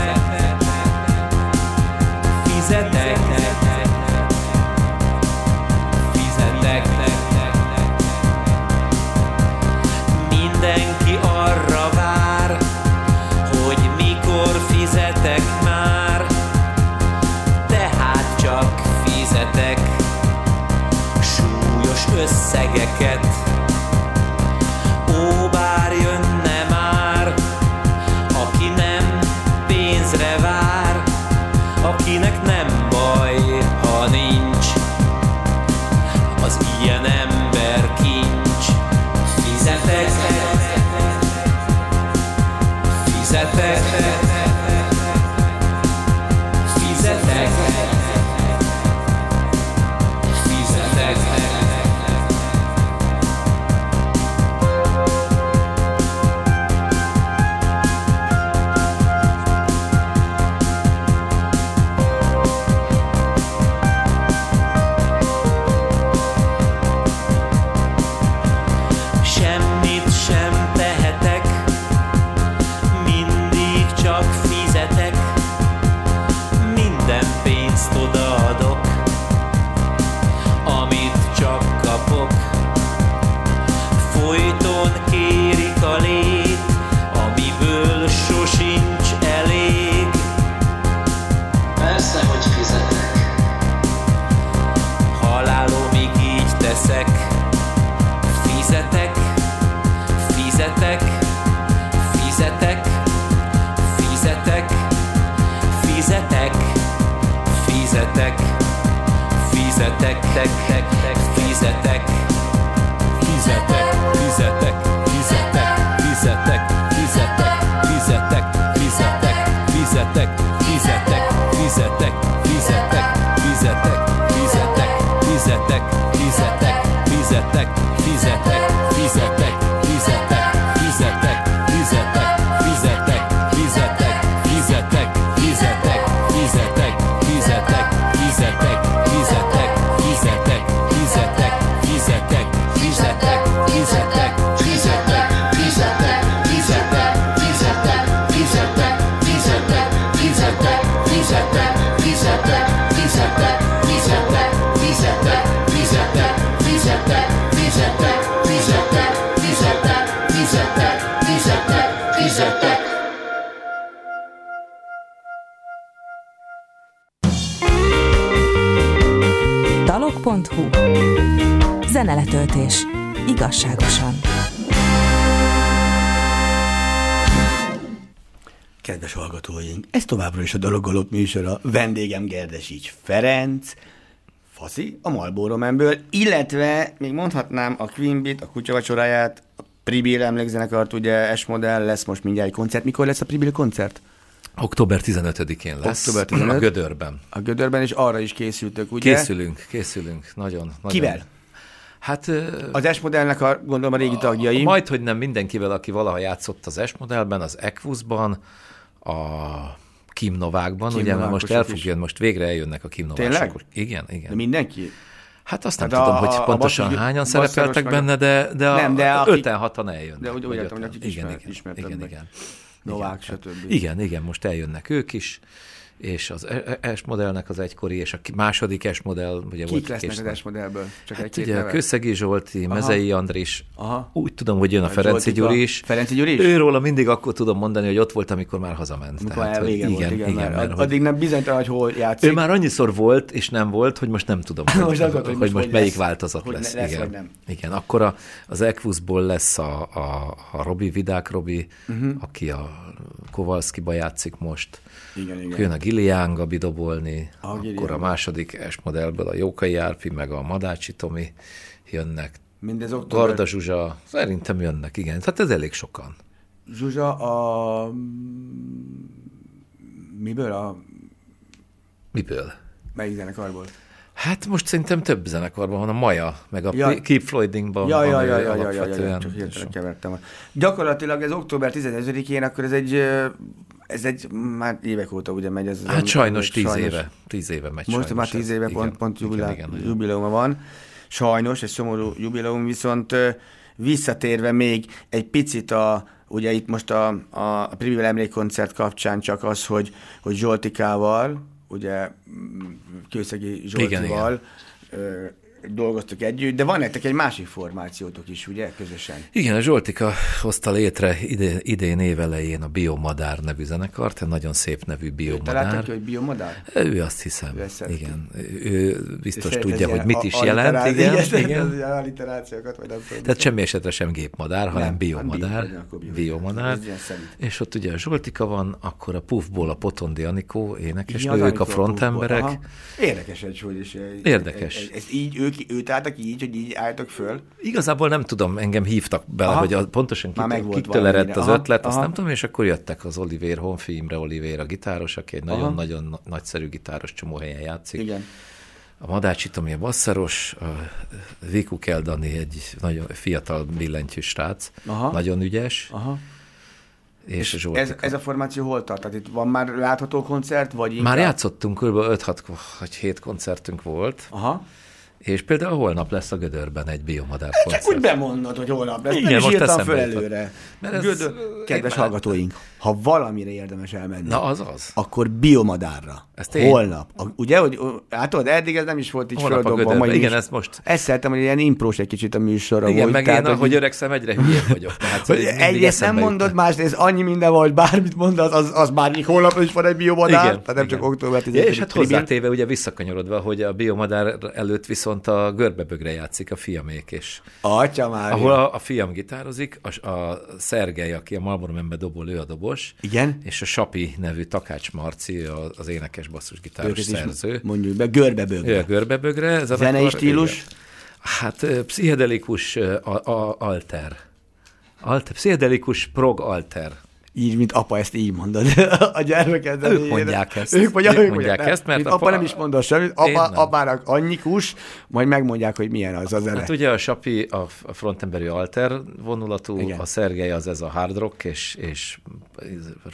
Zeneletöltés. Igazságosan. Kedves hallgatóink, ez továbbra is a Dologolók műsora. Vendégem Gerdesics Ferenc, Faszi, a Malboro Memből, illetve még mondhatnám a Queen Beat, a kutyavacsoráját, a Pribil emlékzenekart, ugye S-modell, lesz most mindjárt egy koncert. Mikor lesz a Pribil koncert? Október 15-én lesz. Október 15. A Gödörben. A Gödörben, és arra is készültök, ugye? Készülünk, készülünk. Nagyon, nagyon. Kivel? Hát Az S-modellnek a, gondolom a régi tagjai. majd, hogy nem mindenkivel, aki valaha játszott az S-modellben, az Equusban, a Kim Novákban, Kim ugye, mert most el Novákosok fog jönni, most végre eljönnek a Kim Novások. Tényleg? Igen, De igen. mindenki? Hát azt nem Hát a- tudom, hogy a- a pontosan basszus- hányan szerepeltek meg- benne, de, de, Nem, a, de a akik- öten, hatan eljönnek. De úgy- úgy értem, hogy akik igen, ismer- igen, igen, igen. Novák, Igen. stb. Igen, igen, most eljönnek ők is, és az S modellnek az egykori, és a második S modell, ugye Kik volt lesznek később. az S-modellből? Csak Hát egy-két ugye neve? Köszegi Zsolti, Mezei Andris, Aha. úgy tudom, hogy jön a A Ferenci. Gyuri is. Ferenci Gyuri is? Őróla mindig akkor tudom mondani, hogy ott volt, amikor már hazament. Mikor Tehát, már hogy vége volt, igen, igen mert, hogy addig nem bizonytalan, hogy hol játszik. ő már annyiszor volt, és nem volt, hogy most nem tudom, [LAUGHS] hogy, Most hogy, hogy most melyik változat lesz. lesz, igen. nem. igen, akkor a, az Equusból lesz a, a, a Robi, Vidák Robi, Mhm. uh-huh. aki a Kovalszkiba játszik most. Igen, igen. Jön a Gilián Gabi dobolni, A akkor Gilián. a második S modellből a Jókai Árpi, meg a Madácsi Tomi jönnek. Mindez október. Garda Zsuzsa, szerintem jönnek, igen. Tehát ez elég sokan. Zsuzsa a... Miből? A... Miből? Melyik zenekarból? Hát most szerintem több zenekarban van, a Maja, meg a Ja. ja. Keep Floydingban Ja, ja, ja, ja, ja, ja, ja, alapvetően. csak kevertem. Gyakorlatilag ez október 15-én, akkor ez egy, ez egy, már évek óta ugye megy ez. Hát sajnos tíz sajnos. éve, tíz éve megy Most már tíz ez. éve Igen, pont, pont igen, jubilá, igen, igen. jubileuma van. Sajnos, egy szomorú jubileum, viszont visszatérve még egy picit a, ugye itt most a, a, Privivel emlékkoncert kapcsán csak az, hogy, hogy Zsoltikával, ugye Kőszegi Zsoltival ö, dolgoztok együtt, de van nektek egy másik formációtok is, ugye, közösen? Igen, a Zsoltika hozta létre ide, idén évelején a Biomadár nevű zenekart, egy nagyon szép nevű Találtak Biomadár. ki, hogy biomadár? Ő azt hiszem, Ő ezt igen. Ő biztos Szeret tudja, hogy mit is jelent. Igen, igen. igen. Az alliterációkat, vagy nem tudom. Tehát semmi esetre sem gépmadár, hanem Nem, biomadár. Biomadár. És ott ugye a Zsoltika van, akkor a Puffból a Potondi Anikó énekes, ők a frontemberek. Érdekes egy, hogy is. Érdekes. Ez, így, ők, őt álltak így, hogy így álltak föl. Igazából nem tudom, engem hívtak bele, Aha. hogy a, pontosan Már kit, megvolt kiktől valamire. eredt az Aha, ötlet, azt aha. nem tudom, és akkor jöttek az Oliver, Honfi Imre Oliver, a gitáros, aki egy nagyon-nagyon nagyszerű gitáros, csomó helyen játszik. Igen. A Madácsi Tomi a basszáros, a Viku Keldani egy nagyon fiatal billentyű srác, Aha. nagyon ügyes, Aha. és, a Ez, ez a formáció hol tart? Tehát itt van már látható koncert, vagy inkább... Már játszottunk, kb. 5-6 vagy 7 koncertünk volt, Aha. És például holnap lesz a Gödörben egy biomadár Csak úgy bemondod, hogy holnap lesz. Igen, Nem is írtam föl előre. Mert ez- Gödör, kedves már- hallgatóink, ha valamire érdemes elmenni, Na, az az. akkor biomadárra. Ez tény. Holnap. A, ugye, hogy hát tudod, eddig ez nem is volt így földobva. Majd Igen, is- ez most- Ezt szeretem, hogy ilyen imprós egy kicsit a műsorra Igen, volt. meg én, ahogy öregszem, egyre hülyébb vagyok. Tehát, hogy egyrészt nem mondod, jutna. másrészt annyi minden van, hogy bármit mondasz, az, az már holnap is van egy biomadár, Igen, tehát nem csak igen. október 10 Ja, és hát hozzátéve ugye visszakanyarodva, hogy a biomadár előtt viszont a görbebögre játszik a fiamék, és Atya már. ahol a, a fiam gitározik, a, a Szergej, aki a Marlboro dobol, ő a dobos, Igen? és a Sapi nevű Takács Marci, az énekes basszusgitáros szerző. mondjuk be, görbebögre. Ez a Zenei zenekar- stílus? igen. Hát pszichedelikus a, a, alter. alter. Pszichedelikus prog alter. Így, mint apa, ezt így mondod [LAUGHS] a gyermeked. Ők mondják ezt. Ők, mondják, Ők ők mondják mondják ezt, mert mint a apa pa- nem is mondod semmit, apa, apának annyi kus, majd megmondják, hogy milyen az a zene. Hát ugye a Sapi a, a frontemberi alter vonulatú, Igen. A Szergej az ez a hard rock és, és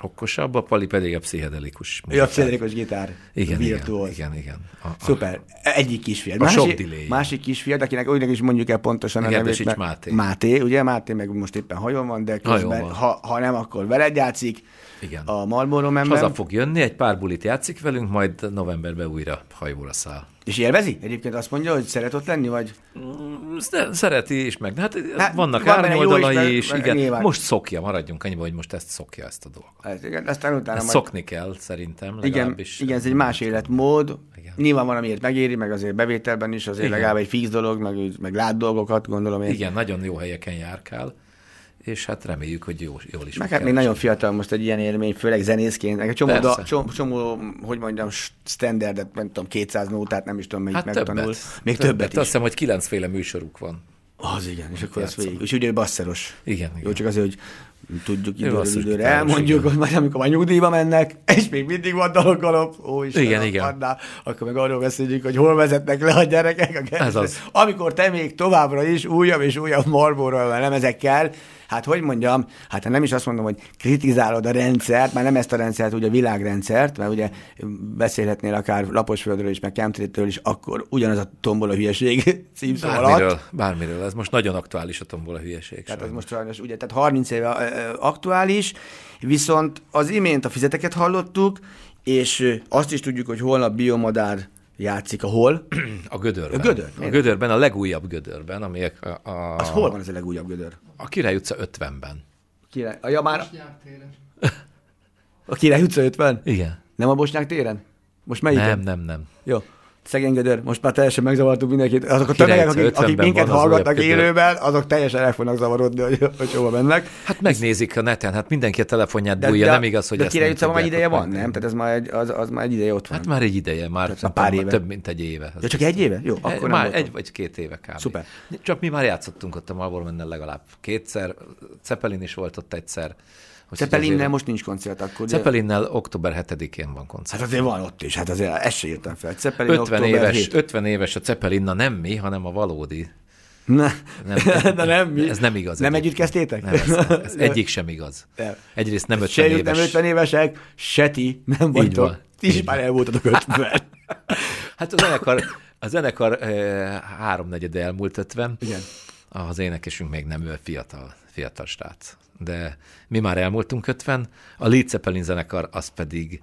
rockosabb, a Pali pedig a pszichedelikus. ő a pszichedelikus gitár. Igen, virtuóz. igen, igen, igen. A, a, Szuper. Egyik kisfiad. A Másik, másik kisfiad, akinek úgy is mondjuk el pontosan a Igen, nevét. Erdősics mert- Máté. Máté, ugye? Máté meg most éppen hajón van, de közben, van. ha, ha nem, akkor veled játszik. Igen. A Marlboro és member. haza fog jönni, egy pár bulit játszik velünk, majd novemberben újra hajóra száll. És élvezi? Egyébként azt mondja, hogy szeret ott lenni, vagy? Ezt szereti is meg. Hát, Hát, vannak van is, árnyoldalai is, meg igen. nyilván. Most szokja, maradjunk annyiba, hogy most ezt szokja ezt a dolgot. Hát, igen, aztán utána Ezt majd... szokni kell, szerintem. Igen, igen, ez egy más életmód. Igen. Nyilván van, amiért megéri, meg azért bevételben is, azért Igen. legalább egy fix dolog, meg, meg lát dolgokat, gondolom én. Igen, nagyon jó helyeken járkál, és hát reméljük, hogy jó, jól is Meg hát még nagyon fiatal most egy ilyen élmény, főleg zenészként, meg egy csomó, da, csomó, csomó, hogy mondjam, standardet, nem tudom, 200 nótát, nem is tudom, melyik Hát megtanul. többet. Még többet, Azt is. hiszem, hogy kilencféle műsoruk van. Az igen, és akkor az végig. És ugye ő basszeros. Igen, Jó, igen. csak azért, hogy tudjuk időről basszusgitáros, időre elmondjuk, igen. hogy majd amikor már nyugdíjba mennek, és még mindig van dalgalop, ó Istenem, Igen, igen. Annál, akkor meg arról beszéljük, hogy hol vezetnek le a gyerekek a. Ez az. Amikor te még továbbra is újabb és újabb Marlboro lemezekkel, hát hogy mondjam, hát nem is azt mondom, hogy kritizálod a rendszert, már nem ezt a rendszert, ugye a világrendszert, mert ugye beszélhetnél akár Laposföldről is, meg Kemtritől is, akkor ugyanaz a tombol a hülyeség [LAUGHS] címszó alatt. Bármiről, bármiről. Ez most nagyon aktuális a tombola hülyeség. Tehát sajnos. most sajnos ugye, tehát 30 éve aktuális, viszont az imént a fizeteket hallottuk, és azt is tudjuk, hogy holnap biomadár játszik a hol. [CLEARS THROAT] A gödörben. A Gödör? A gödörben, a legújabb gödörben, ami a, a, Az hol van ez a legújabb gödör? a Király utca 50-ben. Király, a, ja, már... [LAUGHS] A Király utca 50? Igen. Nem a Bosnyák téren? Most melyiken? Nem, nem, nem. Jó. Szegény gödör, most már teljesen megzavartuk mindenkit. Azok a tömegek, akik, akik 50-ben minket hallgatnak élőben, azok teljesen el fognak zavarodni, hogy, hogy hova mennek. Hát megnézik a neten, hát mindenki a telefonját De, bújja, de, nem igaz, hogy de ezt Király utcában már ideje van, nem? Tehát ez már egy, az, az már egy ideje ott van. Hát már egy ideje, már, már pár éve. több mint egy éve. Ja, csak egy éve? Jó, akkor nem már egy vagy két éve kb. Szuper. Csak mi már játszottunk ott a Marlboro legalább kétszer, Zeppelin is volt ott egyszer. Úgyhogy Zeppelinnel azért- most nincs koncert, akkor ugye- Zeppelinnel október 7-én van koncert. Hát azért van ott is, hát azért ezt se írtam fel. Zeppelin 50 október éves, 7. 50 éves a Zeppelinna nem mi, hanem a valódi. [LAUGHS] Na, Nem, de nem mi. Ez nem igaz. Nem együtt kezdtétek? Nem, ez, ez [LAUGHS] egyik sem igaz. Nem. Egyrészt nem 50 Se éves. nem 50 évesek, se ti nem vagytok. van. Ti is már van. el voltatok 50 [LAUGHS] Hát a zenekar, a zenekar eh, háromnegyede elmúlt 50. Igen. Az énekesünk még nem ő fiatal, fiatal srác. De mi már elmúltunk 50, a Lead Zeppelin zenekar az pedig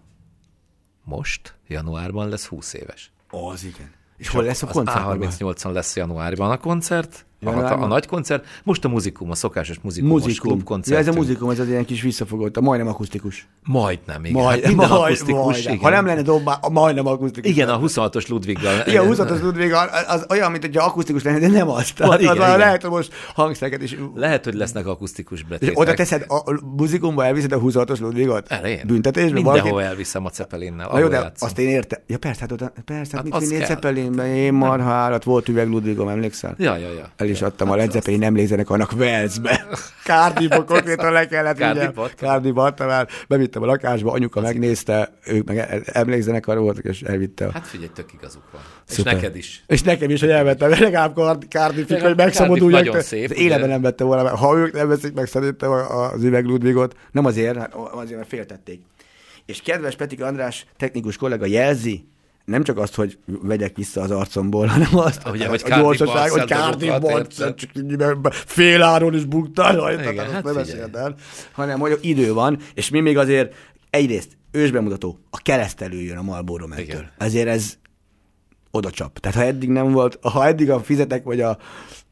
most, januárban lesz 20 éves. Az igen. És hol lesz a koncert? A38-on lesz januárban a koncert, a, a, Januárban? a nagy koncert, most a muzikum, a szokásos muzikumos Muzikum. klub Ja, ez a muzikum, ez az ilyen kis visszafogott, a majdnem akusztikus. Majdnem, igen. Majd, hát minden majd, akusztikus, majd, igen. Ha nem lenne dobbá, a majdnem akusztikus. Igen, a 26-os Ludwiggal. Igen, 26 Ludwig az, az olyan, mint hogyha akusztikus lenne, de nem az. Tehát igen, az igen, lehet, hogy most hangszereket is. Lehet, hogy lesznek akusztikus És betétek. oda teszed, a a muzikumba elviszed a 26-os Ludwigot? Elén. Büntetésben? Mindenhol Valaki- elviszem a Cepelinnel. Na jó, de játszom. azt én értem. Ja persze, hát oda, persze, hát Hát mit vinnél? Én marhálat, volt üveg Ludwigom, emlékszel? Ja, ja, ja. Is adtam a Led Zeppelin emlékzenek annak Velszbe. [LAUGHS] Cardiffba konkrétan le kellett vigyem. Cardiffba adtam el, bevittem a lakásba, anyuka megnézte, ők meg emlékzenekar voltak, és elvitte. Hát figyelj, tök igazuk van. És Szuper. neked is. És nekem is, hogy elvettem, [LAUGHS] legalább Card- Cardiffig, hogy megszabaduljak. Cardiff nagyon szép, Életben ugye? nem vette volna, ha ők nem veszik meg szerintem a- az üveg Ludwigot, nem azért, hát azért, mert féltették. És kedves Petik András, technikus kollega jelzi, nem csak azt, hogy vegyek vissza az arcomból, hanem azt, Ugye, hogy a gyorsaság, hogy érted? csak fél áron is buktál rajta, Igen, hát nem beszéld el, hanem hogy idő van, és mi még azért egyrészt ősbemutató, a keresztelő jön a Marlboro mentől. Ezért ez oda csap. Tehát ha eddig nem volt, ha eddig a fizetek vagy a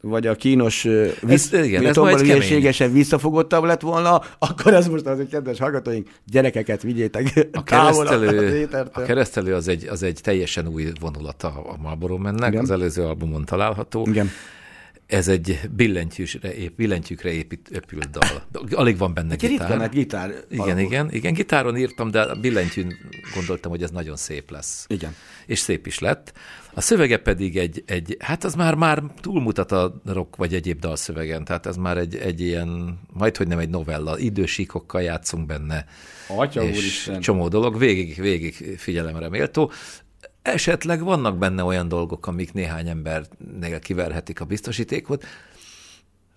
vagy a kínos, visz, igen, ez majd kemény. hülyeségesen visszafogottabb lett volna, akkor ez most az, hogy kedves hallgatóink, gyerekeket vigyétek A [LAUGHS] keresztelő, a keresztelő az egy, az egy teljesen új vonulata a Marlboro mennek, Igen. az előző albumon található. Igen. Ez egy billentyűsre, ép, billentyűkre épít, épült dal. Alig van benne Egy gitár. gitár. Igen, igen, igen, gitáron írtam, de a billentyűn gondoltam, hogy ez nagyon szép lesz. Igen. És szép is lett. A szövege pedig egy, egy hát az már, már túlmutat a rock vagy egyéb dalszövegen, tehát ez már egy, egy ilyen, majd hogy nem egy novella, idősíkokkal játszunk benne. Atya és úristen. csomó dolog, végig, végig figyelemre méltó. Esetleg vannak benne olyan dolgok, amik néhány embernél kiverhetik a biztosítékot,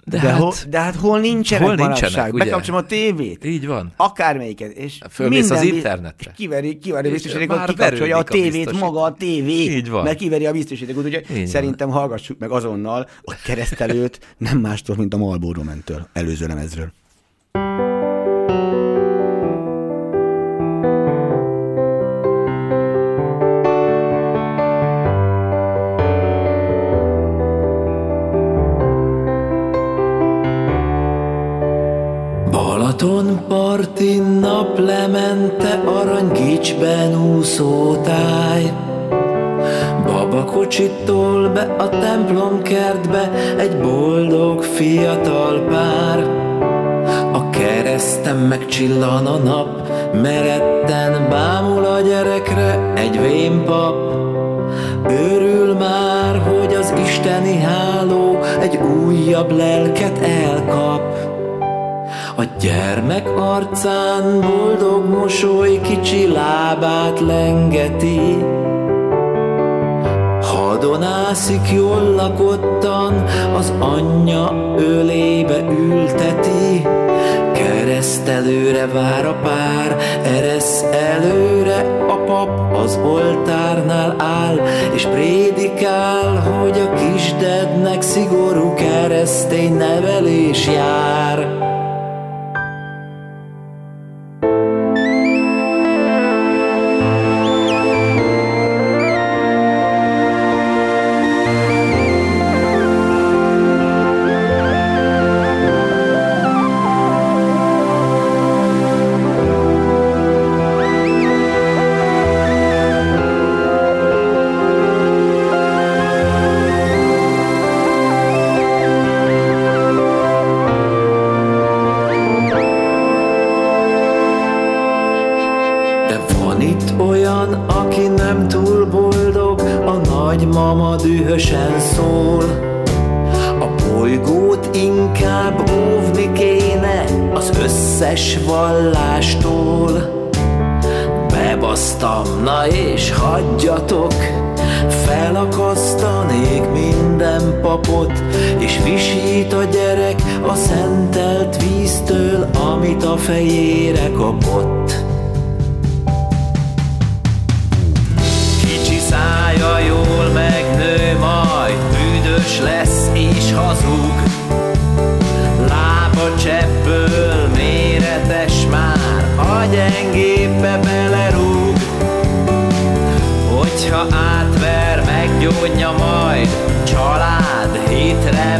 de, De, hát hol, de hát hol nincsenek hol nincsenek, manapság? ugye? Bekapcsolom a tévét. így van. Akármelyiket. És Fölmész az internetre. Kiveri, kiveri a biztosítékot, kikapcsolja a a tévét, biztosíték. maga a tévé. Így van. Mert kiveri a biztosítékot. Úgyhogy Így van. szerintem hallgassuk meg azonnal a keresztelőt, nem mástól, mint a Marlboro mentől, előző lemezről. Balaton partin naplemente aranygicsben úszó táj. Babakocsitól be a templom kertbe egy boldog fiatal pár. A keresztem megcsillan a nap, meretten bámul a gyerekre egy vénpap. Örül már, hogy az isteni háló egy újabb lelket elkap. A gyermek arcán boldog mosoly kicsi lábát lengeti. Hadonászik jól lakottan, az anyja ölébe ülteti. Keresztelőre vár a pár, eresz előre a pap az oltárnál áll, és prédikál, hogy a kisdednek szigorú keresztény nevelés jár.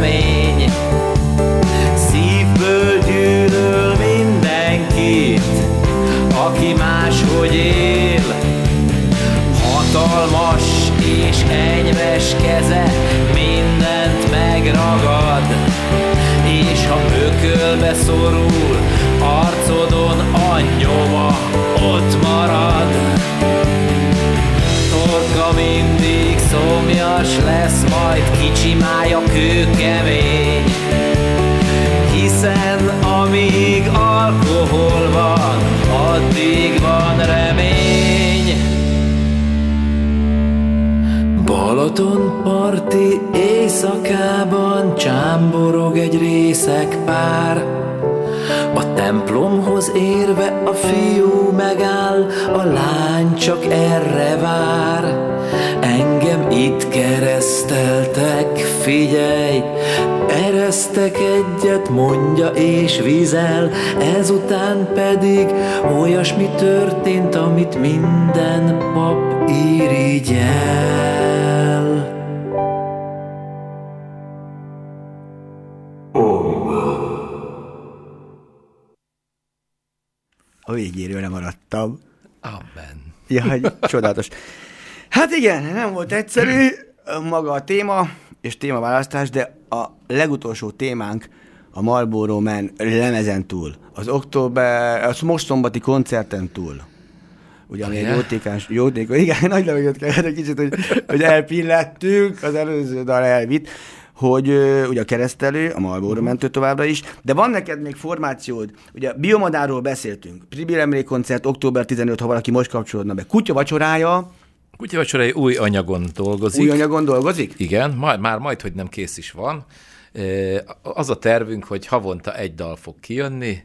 Hit, remény Szívből gyűlöl mindenkit Aki máshogy él. Hatalmas és enyves keze mindent megragad És ha ökölbe szorul, arcodon a nyoma szomjas lesz, majd kicsi mája kőkemény Hiszen amíg alkohol van, addig van remény. Balaton parti éjszakában csámborog egy részek pár. A templomhoz érve a fiú megáll, a lány csak erre vár itt kereszteltek, figyelj, Eresztek egyet, mondja és vizel, ezután pedig olyasmi történt, amit minden pap irigyel. A végéről nem maradtam. Amen. Ja, hogy csodálatos. Hát igen, nem volt egyszerű. Maga a téma és témaválasztás, de a legutolsó témánk a Marlboro Man lemezen túl, az október, az most szombati koncerten túl. Ugye, ami egy jótékás, jótékony, igen, [LAUGHS] nagy levegőt kellett egy kicsit, hogy, hogy elpillettünk, az előző dal elvitt, hogy ö, ugye a keresztelő, a Marlboro mentő továbbra is, de van neked még formációd, ugye Biomadáról beszéltünk, Pribil emlékkoncert, október 15, ha valaki most kapcsolódna be, Kutya vacsorája, Kutyavacsorai új anyagon dolgozik. új anyagon dolgozik? Igen, majd, már majd, hogy nem kész is van. Az a tervünk, hogy havonta egy dal fog kijönni.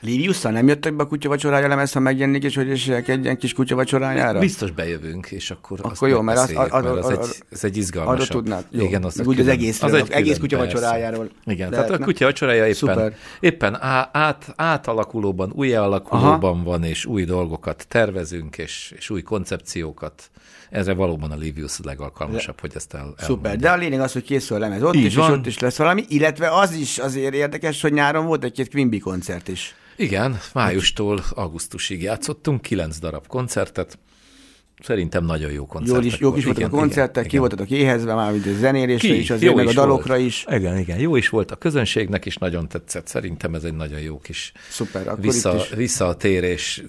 Liviusszal nem jöttek be a kutya vacsorája lemez, ha megjelennék, és hogy esélyek egy ilyen kis kutya vacsorájára? Biztos bejövünk, és akkor, azt Akkor jó, mert az- az- mert az, az- egy, ez egy izgalmasabb. arról tudnád? Jó. Igen, az úgy az külön- egészről, egy az egész külön, kutya persze. vacsorájáról Igen, lehetne. tehát a kutya vacsorája éppen, Szuper. éppen á- át, átalakulóban, új alakulóban van, és új dolgokat tervezünk, és, és új koncepciókat. Ezre valóban a Livius a legalkalmasabb, hogy ezt el, Szuper, elmondja. de a lényeg az, hogy készül a lemez ott Így is, van. és ott is lesz valami, illetve az is azért érdekes, hogy nyáron volt egy-két Quimby koncert is. Igen, májustól augusztusig játszottunk, kilenc darab koncertet. Szerintem nagyon jó koncertek Jól is, jók is voltak a koncertek, ki voltatok éhezve, már mint a zenélésre is, azért, Jó meg a is dalokra volt. is. Igen, igen, jó is volt a közönségnek is, nagyon tetszett. Szerintem ez egy nagyon jó kis Szuper, akkor vissza, itt is. visszatérés.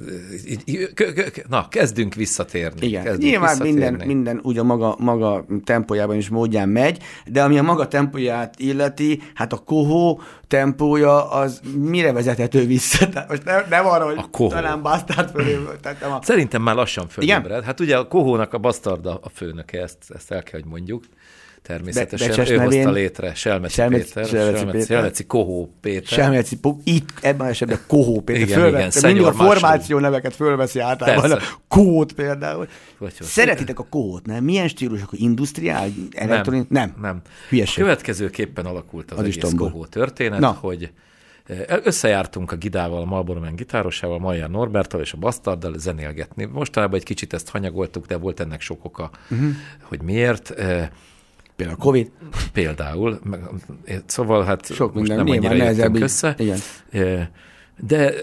Na, kezdünk visszatérni. Igen, kezdünk nyilván visszatérni. minden, minden úgy a maga, maga tempójában és módján megy, de ami a maga tempóját illeti, hát a kohó tempója az mire vezethető vissza? Tehát most nem, nem arra, hogy A kohó. talán bastard fölé tettem a... Szerintem már lassan Igen? fölébred. Hát ugye a Kohónak a basztarda a főnöke, ezt, ezt el kell, hogy mondjuk. Természetesen Be- ő hozta nevén- létre Selmeci, Selmeci- Péter, Selmeci Selmeci, Péter. Selmeci Kohó Péter. Semmelci, itt ebben az esetben Kohó Péter. Igen, fölve, igen, mindig a formáció neveket fölveszi általában. Persze. A Kót például. Hogy- Szeretitek a Kót, nem? Milyen stílusok? Industriál? Elektronik? Nem. nem. Hülyeség. A következőképpen alakult az, Az egész. Kohó történet, Na. hogy összejártunk a Gidával, a Marlboro Man gitárosával, Majár Norberttal és a Bastarddal zenélgetni. Mostanában egy kicsit ezt hanyagoltuk, de volt ennek sok oka, uh-huh. hogy miért. Eh, Például a Covid. Például, szóval hát Sok most minden, nem annyira nehezebb jöttünk így. össze. Igen. Eh, De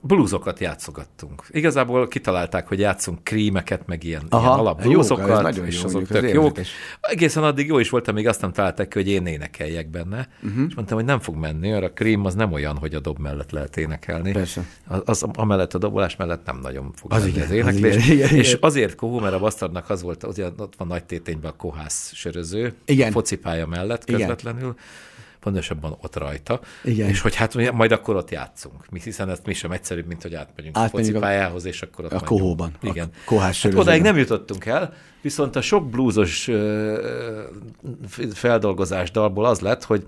bluesokat játszogattunk. Igazából kitalálták, hogy játszunk krímeket, meg ilyen, Aha, ilyen alap jók, ez bluesokat, nagyon és jó, azok tök jók. Egészen addig jó is volt, amíg azt nem találták ki, hogy én énekeljek benne. Uh-huh. És mondtam, hogy nem fog menni, mert a krím az nem olyan, hogy a dob mellett lehet énekelni. Persze. Az, az amellett a dobolás mellett nem nagyon fog Az igen, az az éneklés. igen, igen, és azért kohó, mert a basztardnak az volt, ugye ott van nagy tétényben a kohász söröző, Igen. focipálya mellett Igen. Pontosabban ott rajta, Igen. és hogy hát majd akkor ott játszunk. Mi, hiszen ez mi sem egyszerűbb, mint hogy átmegyünk a Átmegyünk a- focipályához, és akkor ott a majd kohóban, jó. a Igen. kohás hát odáig nem jutottunk el, viszont a sok blúzos ö, feldolgozás dalból az lett, hogy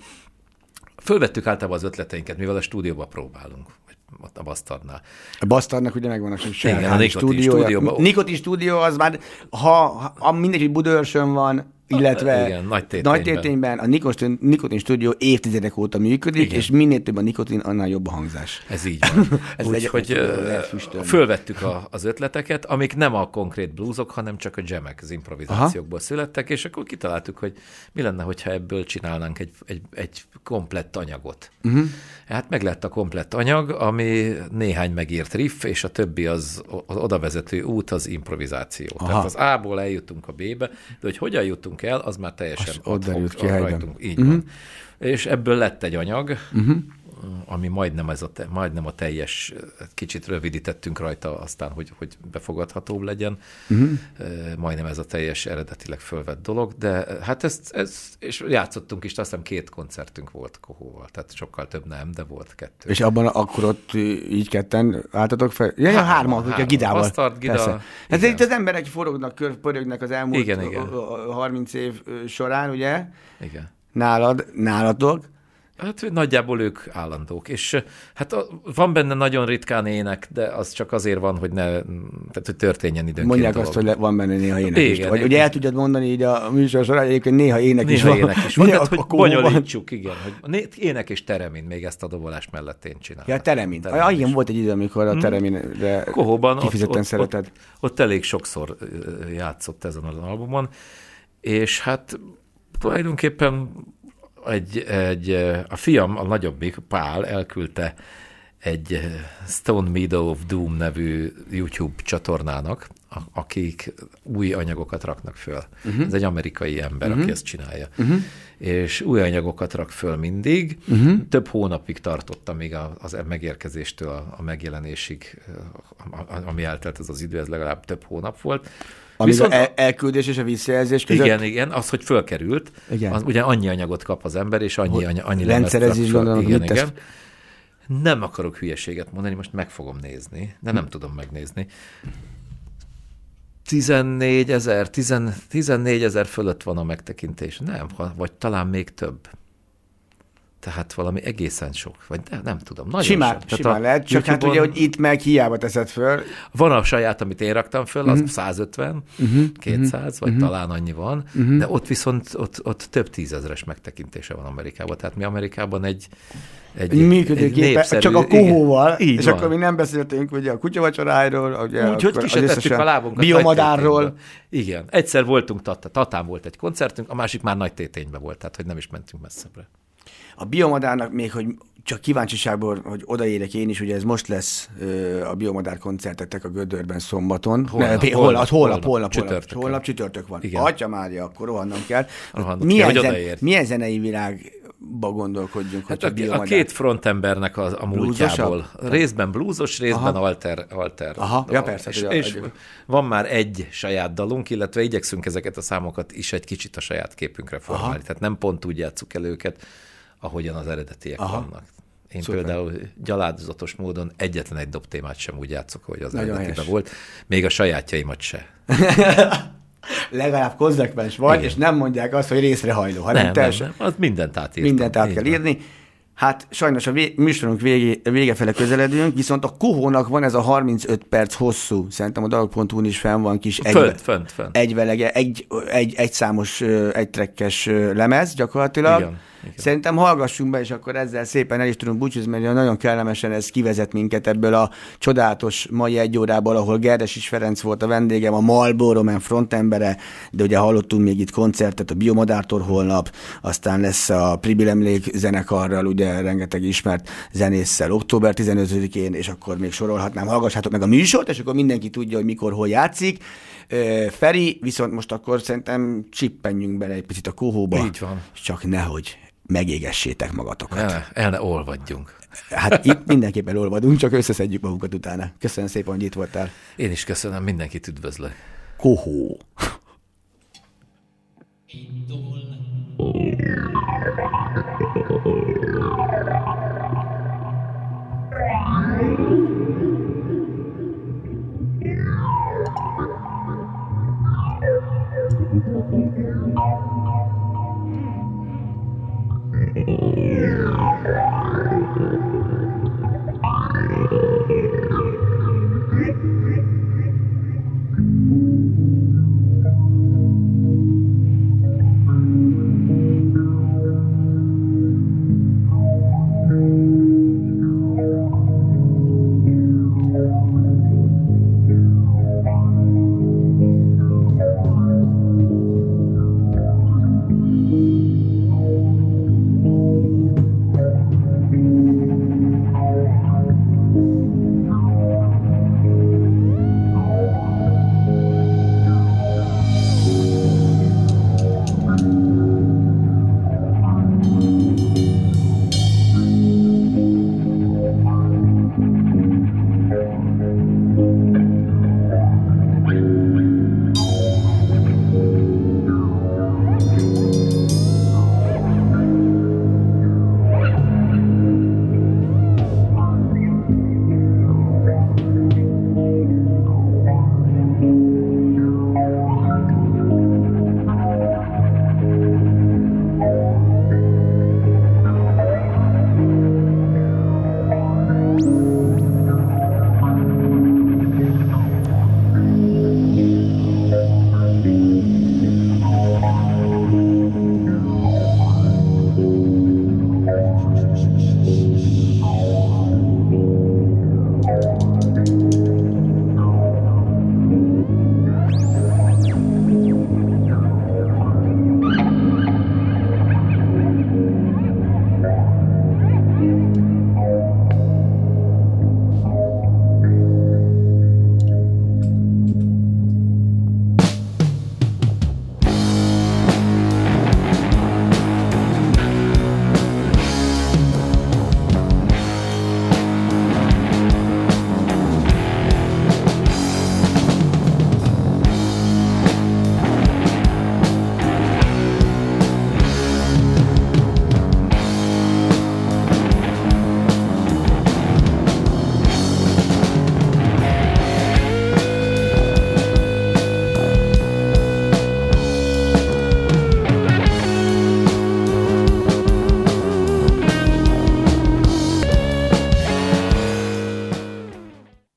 fölvettük általában az ötleteinket, mivel a stúdióba próbálunk, ott a Bastardnál. A Bastardnak ugye megvan a saját a házi Nikotin stúdiója. stúdióban. Nikotin stúdió az már, ha, ha mindegy, hogy Budőrsön van, illetve Igen, nagy tétényben. nagy tétényben a Nikotin, Nikotin stúdió évtizedek óta működik, Igen. és minél több a nikotin, annál jobb a hangzás. Ez így van. Ez [LAUGHS] Úgyhogy fölvettük a, az ötleteket, amik nem a konkrét bluesok, hanem csak a jamek, az improvizációkból Aha. születtek, és akkor kitaláltuk, hogy mi lenne, hogyha ebből csinálnánk egy, egy, egy komplett anyagot. Uh-huh. Hát meg lett a komplett anyag, ami néhány megírt riff, és a többi az, az odavezető út az improvizáció. Aha. Tehát az A-ból eljutunk a B-be, de hogy hogyan jutunk el, az már teljesen ott derült ki rajtunk. Így uh-huh. van. És ebből lett egy anyag, uh-huh ami majdnem, ez a te, majdnem a teljes, kicsit rövidítettünk rajta aztán, hogy, hogy befogadhatóbb legyen, uh-huh. majdnem ez a teljes eredetileg fölvett dolog, de hát ezt, ezt és játszottunk is, azt hiszem két koncertünk volt Kohóval, tehát sokkal több nem, de volt kettő. És abban akkor ott így ketten álltatok fel? Ja, ja Hárman, hárman, hogy a hárman. gidával. Bastard, Gida, Persze. Ez igen. itt az emberek forognak, kör, pörögnek az elmúlt Igen, igen, igen. igen. 30 év során, ugye? Igen. Nálad, nálatok. Hát nagyjából ők állandók, és hát van benne nagyon ritkán ének, de az csak azért van, hogy ne, tehát hogy történjen időnként Mondják dolog. azt, hogy van benne néha ének is. Igen, Vagy igen. ugye el tudjad mondani így a műsor során, egyébként néha ének is Néha van. ének is [LAUGHS] van, tehát, hogy bonyolítsuk, igen, hogy ének és teremin, még ezt a dobolás mellett én csinálom. Ja, Teremin. Teremin Ah, is. igen, volt egy idő, amikor a Tereminre Kohóban ott, kifejezetten ott, szereted. ott, ott elég sokszor játszott ezen az albumon, és hát tulajdonképpen egy, egy, a fiam, a nagyobbik, Pál elküldte egy ö, Stone Meadow of Doom nevű YouTube csatornának, akik új anyagokat raknak föl. Uh-huh. Ez egy amerikai ember, uh-huh. aki ezt csinálja. Uh-huh. És új anyagokat rak föl mindig. Uh-huh. Több hónapig tartott, amíg a- az megérkezéstől a, a megjelenésig, a- ami eltelt ez az idő, ez legalább több hónap volt. Amíg Viszont el- elküldés és a visszajelzés között. igen, igen, az, hogy fölkerült, Igen. Az, ugye annyi anyagot kap az ember, és annyi, annyi, annyi rendszerezés gondolom, igen, mit igen. Nem akarok hülyeséget mondani, most meg fogom nézni, de nem tudom megnézni. 14 ezer, 14 ezer fölött van a megtekintés. Nem, vagy talán még több. Tehát valami egészen sok, vagy de, nem tudom. Nagyon Simán, sok. Simán a lehet, csak hát ugye, hogy itt meg hiába teszed föl. van a saját, amit én raktam föl, az 150, 200, vagy talán annyi van, Mhm. de ott viszont ott, ott több tízezres megtekintése van Amerikában. Tehát mi Amerikában egy, egy, működőképe, népszerű- csak a kohóval, Igen, és van. akkor mi nem beszéltünk ugye a kutyavacsoráról, ugye Úgy, hogy ki se tettük a lábunkat. Biomadárról. Igen. Egyszer voltunk, Tatán volt egy koncertünk, a másik már nagy tétényben volt, tehát hogy nem is mentünk messzebbre. A biomadárnak még, hogy csak kíváncsiságból, hogy odaérek én is, ugye ez most lesz ö, a biomadár koncertetek a Gödörben szombaton. Holnap, ne, holnap, holnap, holnap, holnap, holnap, csütörtökön. holnap, csütörtök van. Igen. Atya Mária, akkor rohannom kell. Rohannod milyen, kell, zen, milyen zenei világba gondolkodjunk, Hát a, a biomadár? két frontembernek a, a múltjából. Részben blúzos, részben Aha. alter. alter Aha, ja, persze, És, a- és van már egy saját dalunk, illetve igyekszünk ezeket a számokat is egy kicsit a saját képünkre formálni. Aha. Tehát nem pont úgy játsszuk el őket, ahogyan az eredetiek Aha. vannak. Én Szuper. például gyalázatos módon egyetlen egy dobtémát sem úgy játszok, hogy az Nagyon eredetiben helyes. volt, még a sajátjaimat se. [LAUGHS] Legalább konzekvens vagy, Igen. és nem mondják azt, hogy részrehajló, hanem Nem, nem, teljesen nem, az mindent átírtam. mindent át kell írni. Hát sajnos a vé- műsorunk végé, vége fele közeledünk, viszont a kohónak van ez a 35 perc hosszú, szerintem a dalog.hu-n is fenn van kis egyve, Fönt, fönt, fönt. egyvelege, egy, egy, egy számos, egy trekkes lemez gyakorlatilag. Igen, igen. Szerintem hallgassunk be, és akkor ezzel szépen el is tudunk búcsúzni, mert nagyon kellemesen ez kivezet minket ebből a csodálatos mai egy órából, ahol Gerdes is Ferenc volt a vendégem, a Marlboro Man frontembere, de ugye hallottunk még itt koncertet a Biomadártól holnap, aztán lesz a Pribil Emlék zenekarral, ugye rengeteg ismert zenésszel október 15-én, és akkor még sorolhatnám, hallgassátok meg a műsort, és akkor mindenki tudja, hogy mikor, hol játszik. Feri, viszont most akkor szerintem csippenjünk bele egy picit a kohóba. Így van. Csak nehogy megégessétek magatokat. El, el ne olvadjunk. Hát itt mindenképpen olvadunk, csak összeszedjük magunkat utána. Köszönöm szépen, hogy itt voltál. Én is köszönöm, mindenkit üdvözlök. Kohó. Thank you. Yeah. [LAUGHS]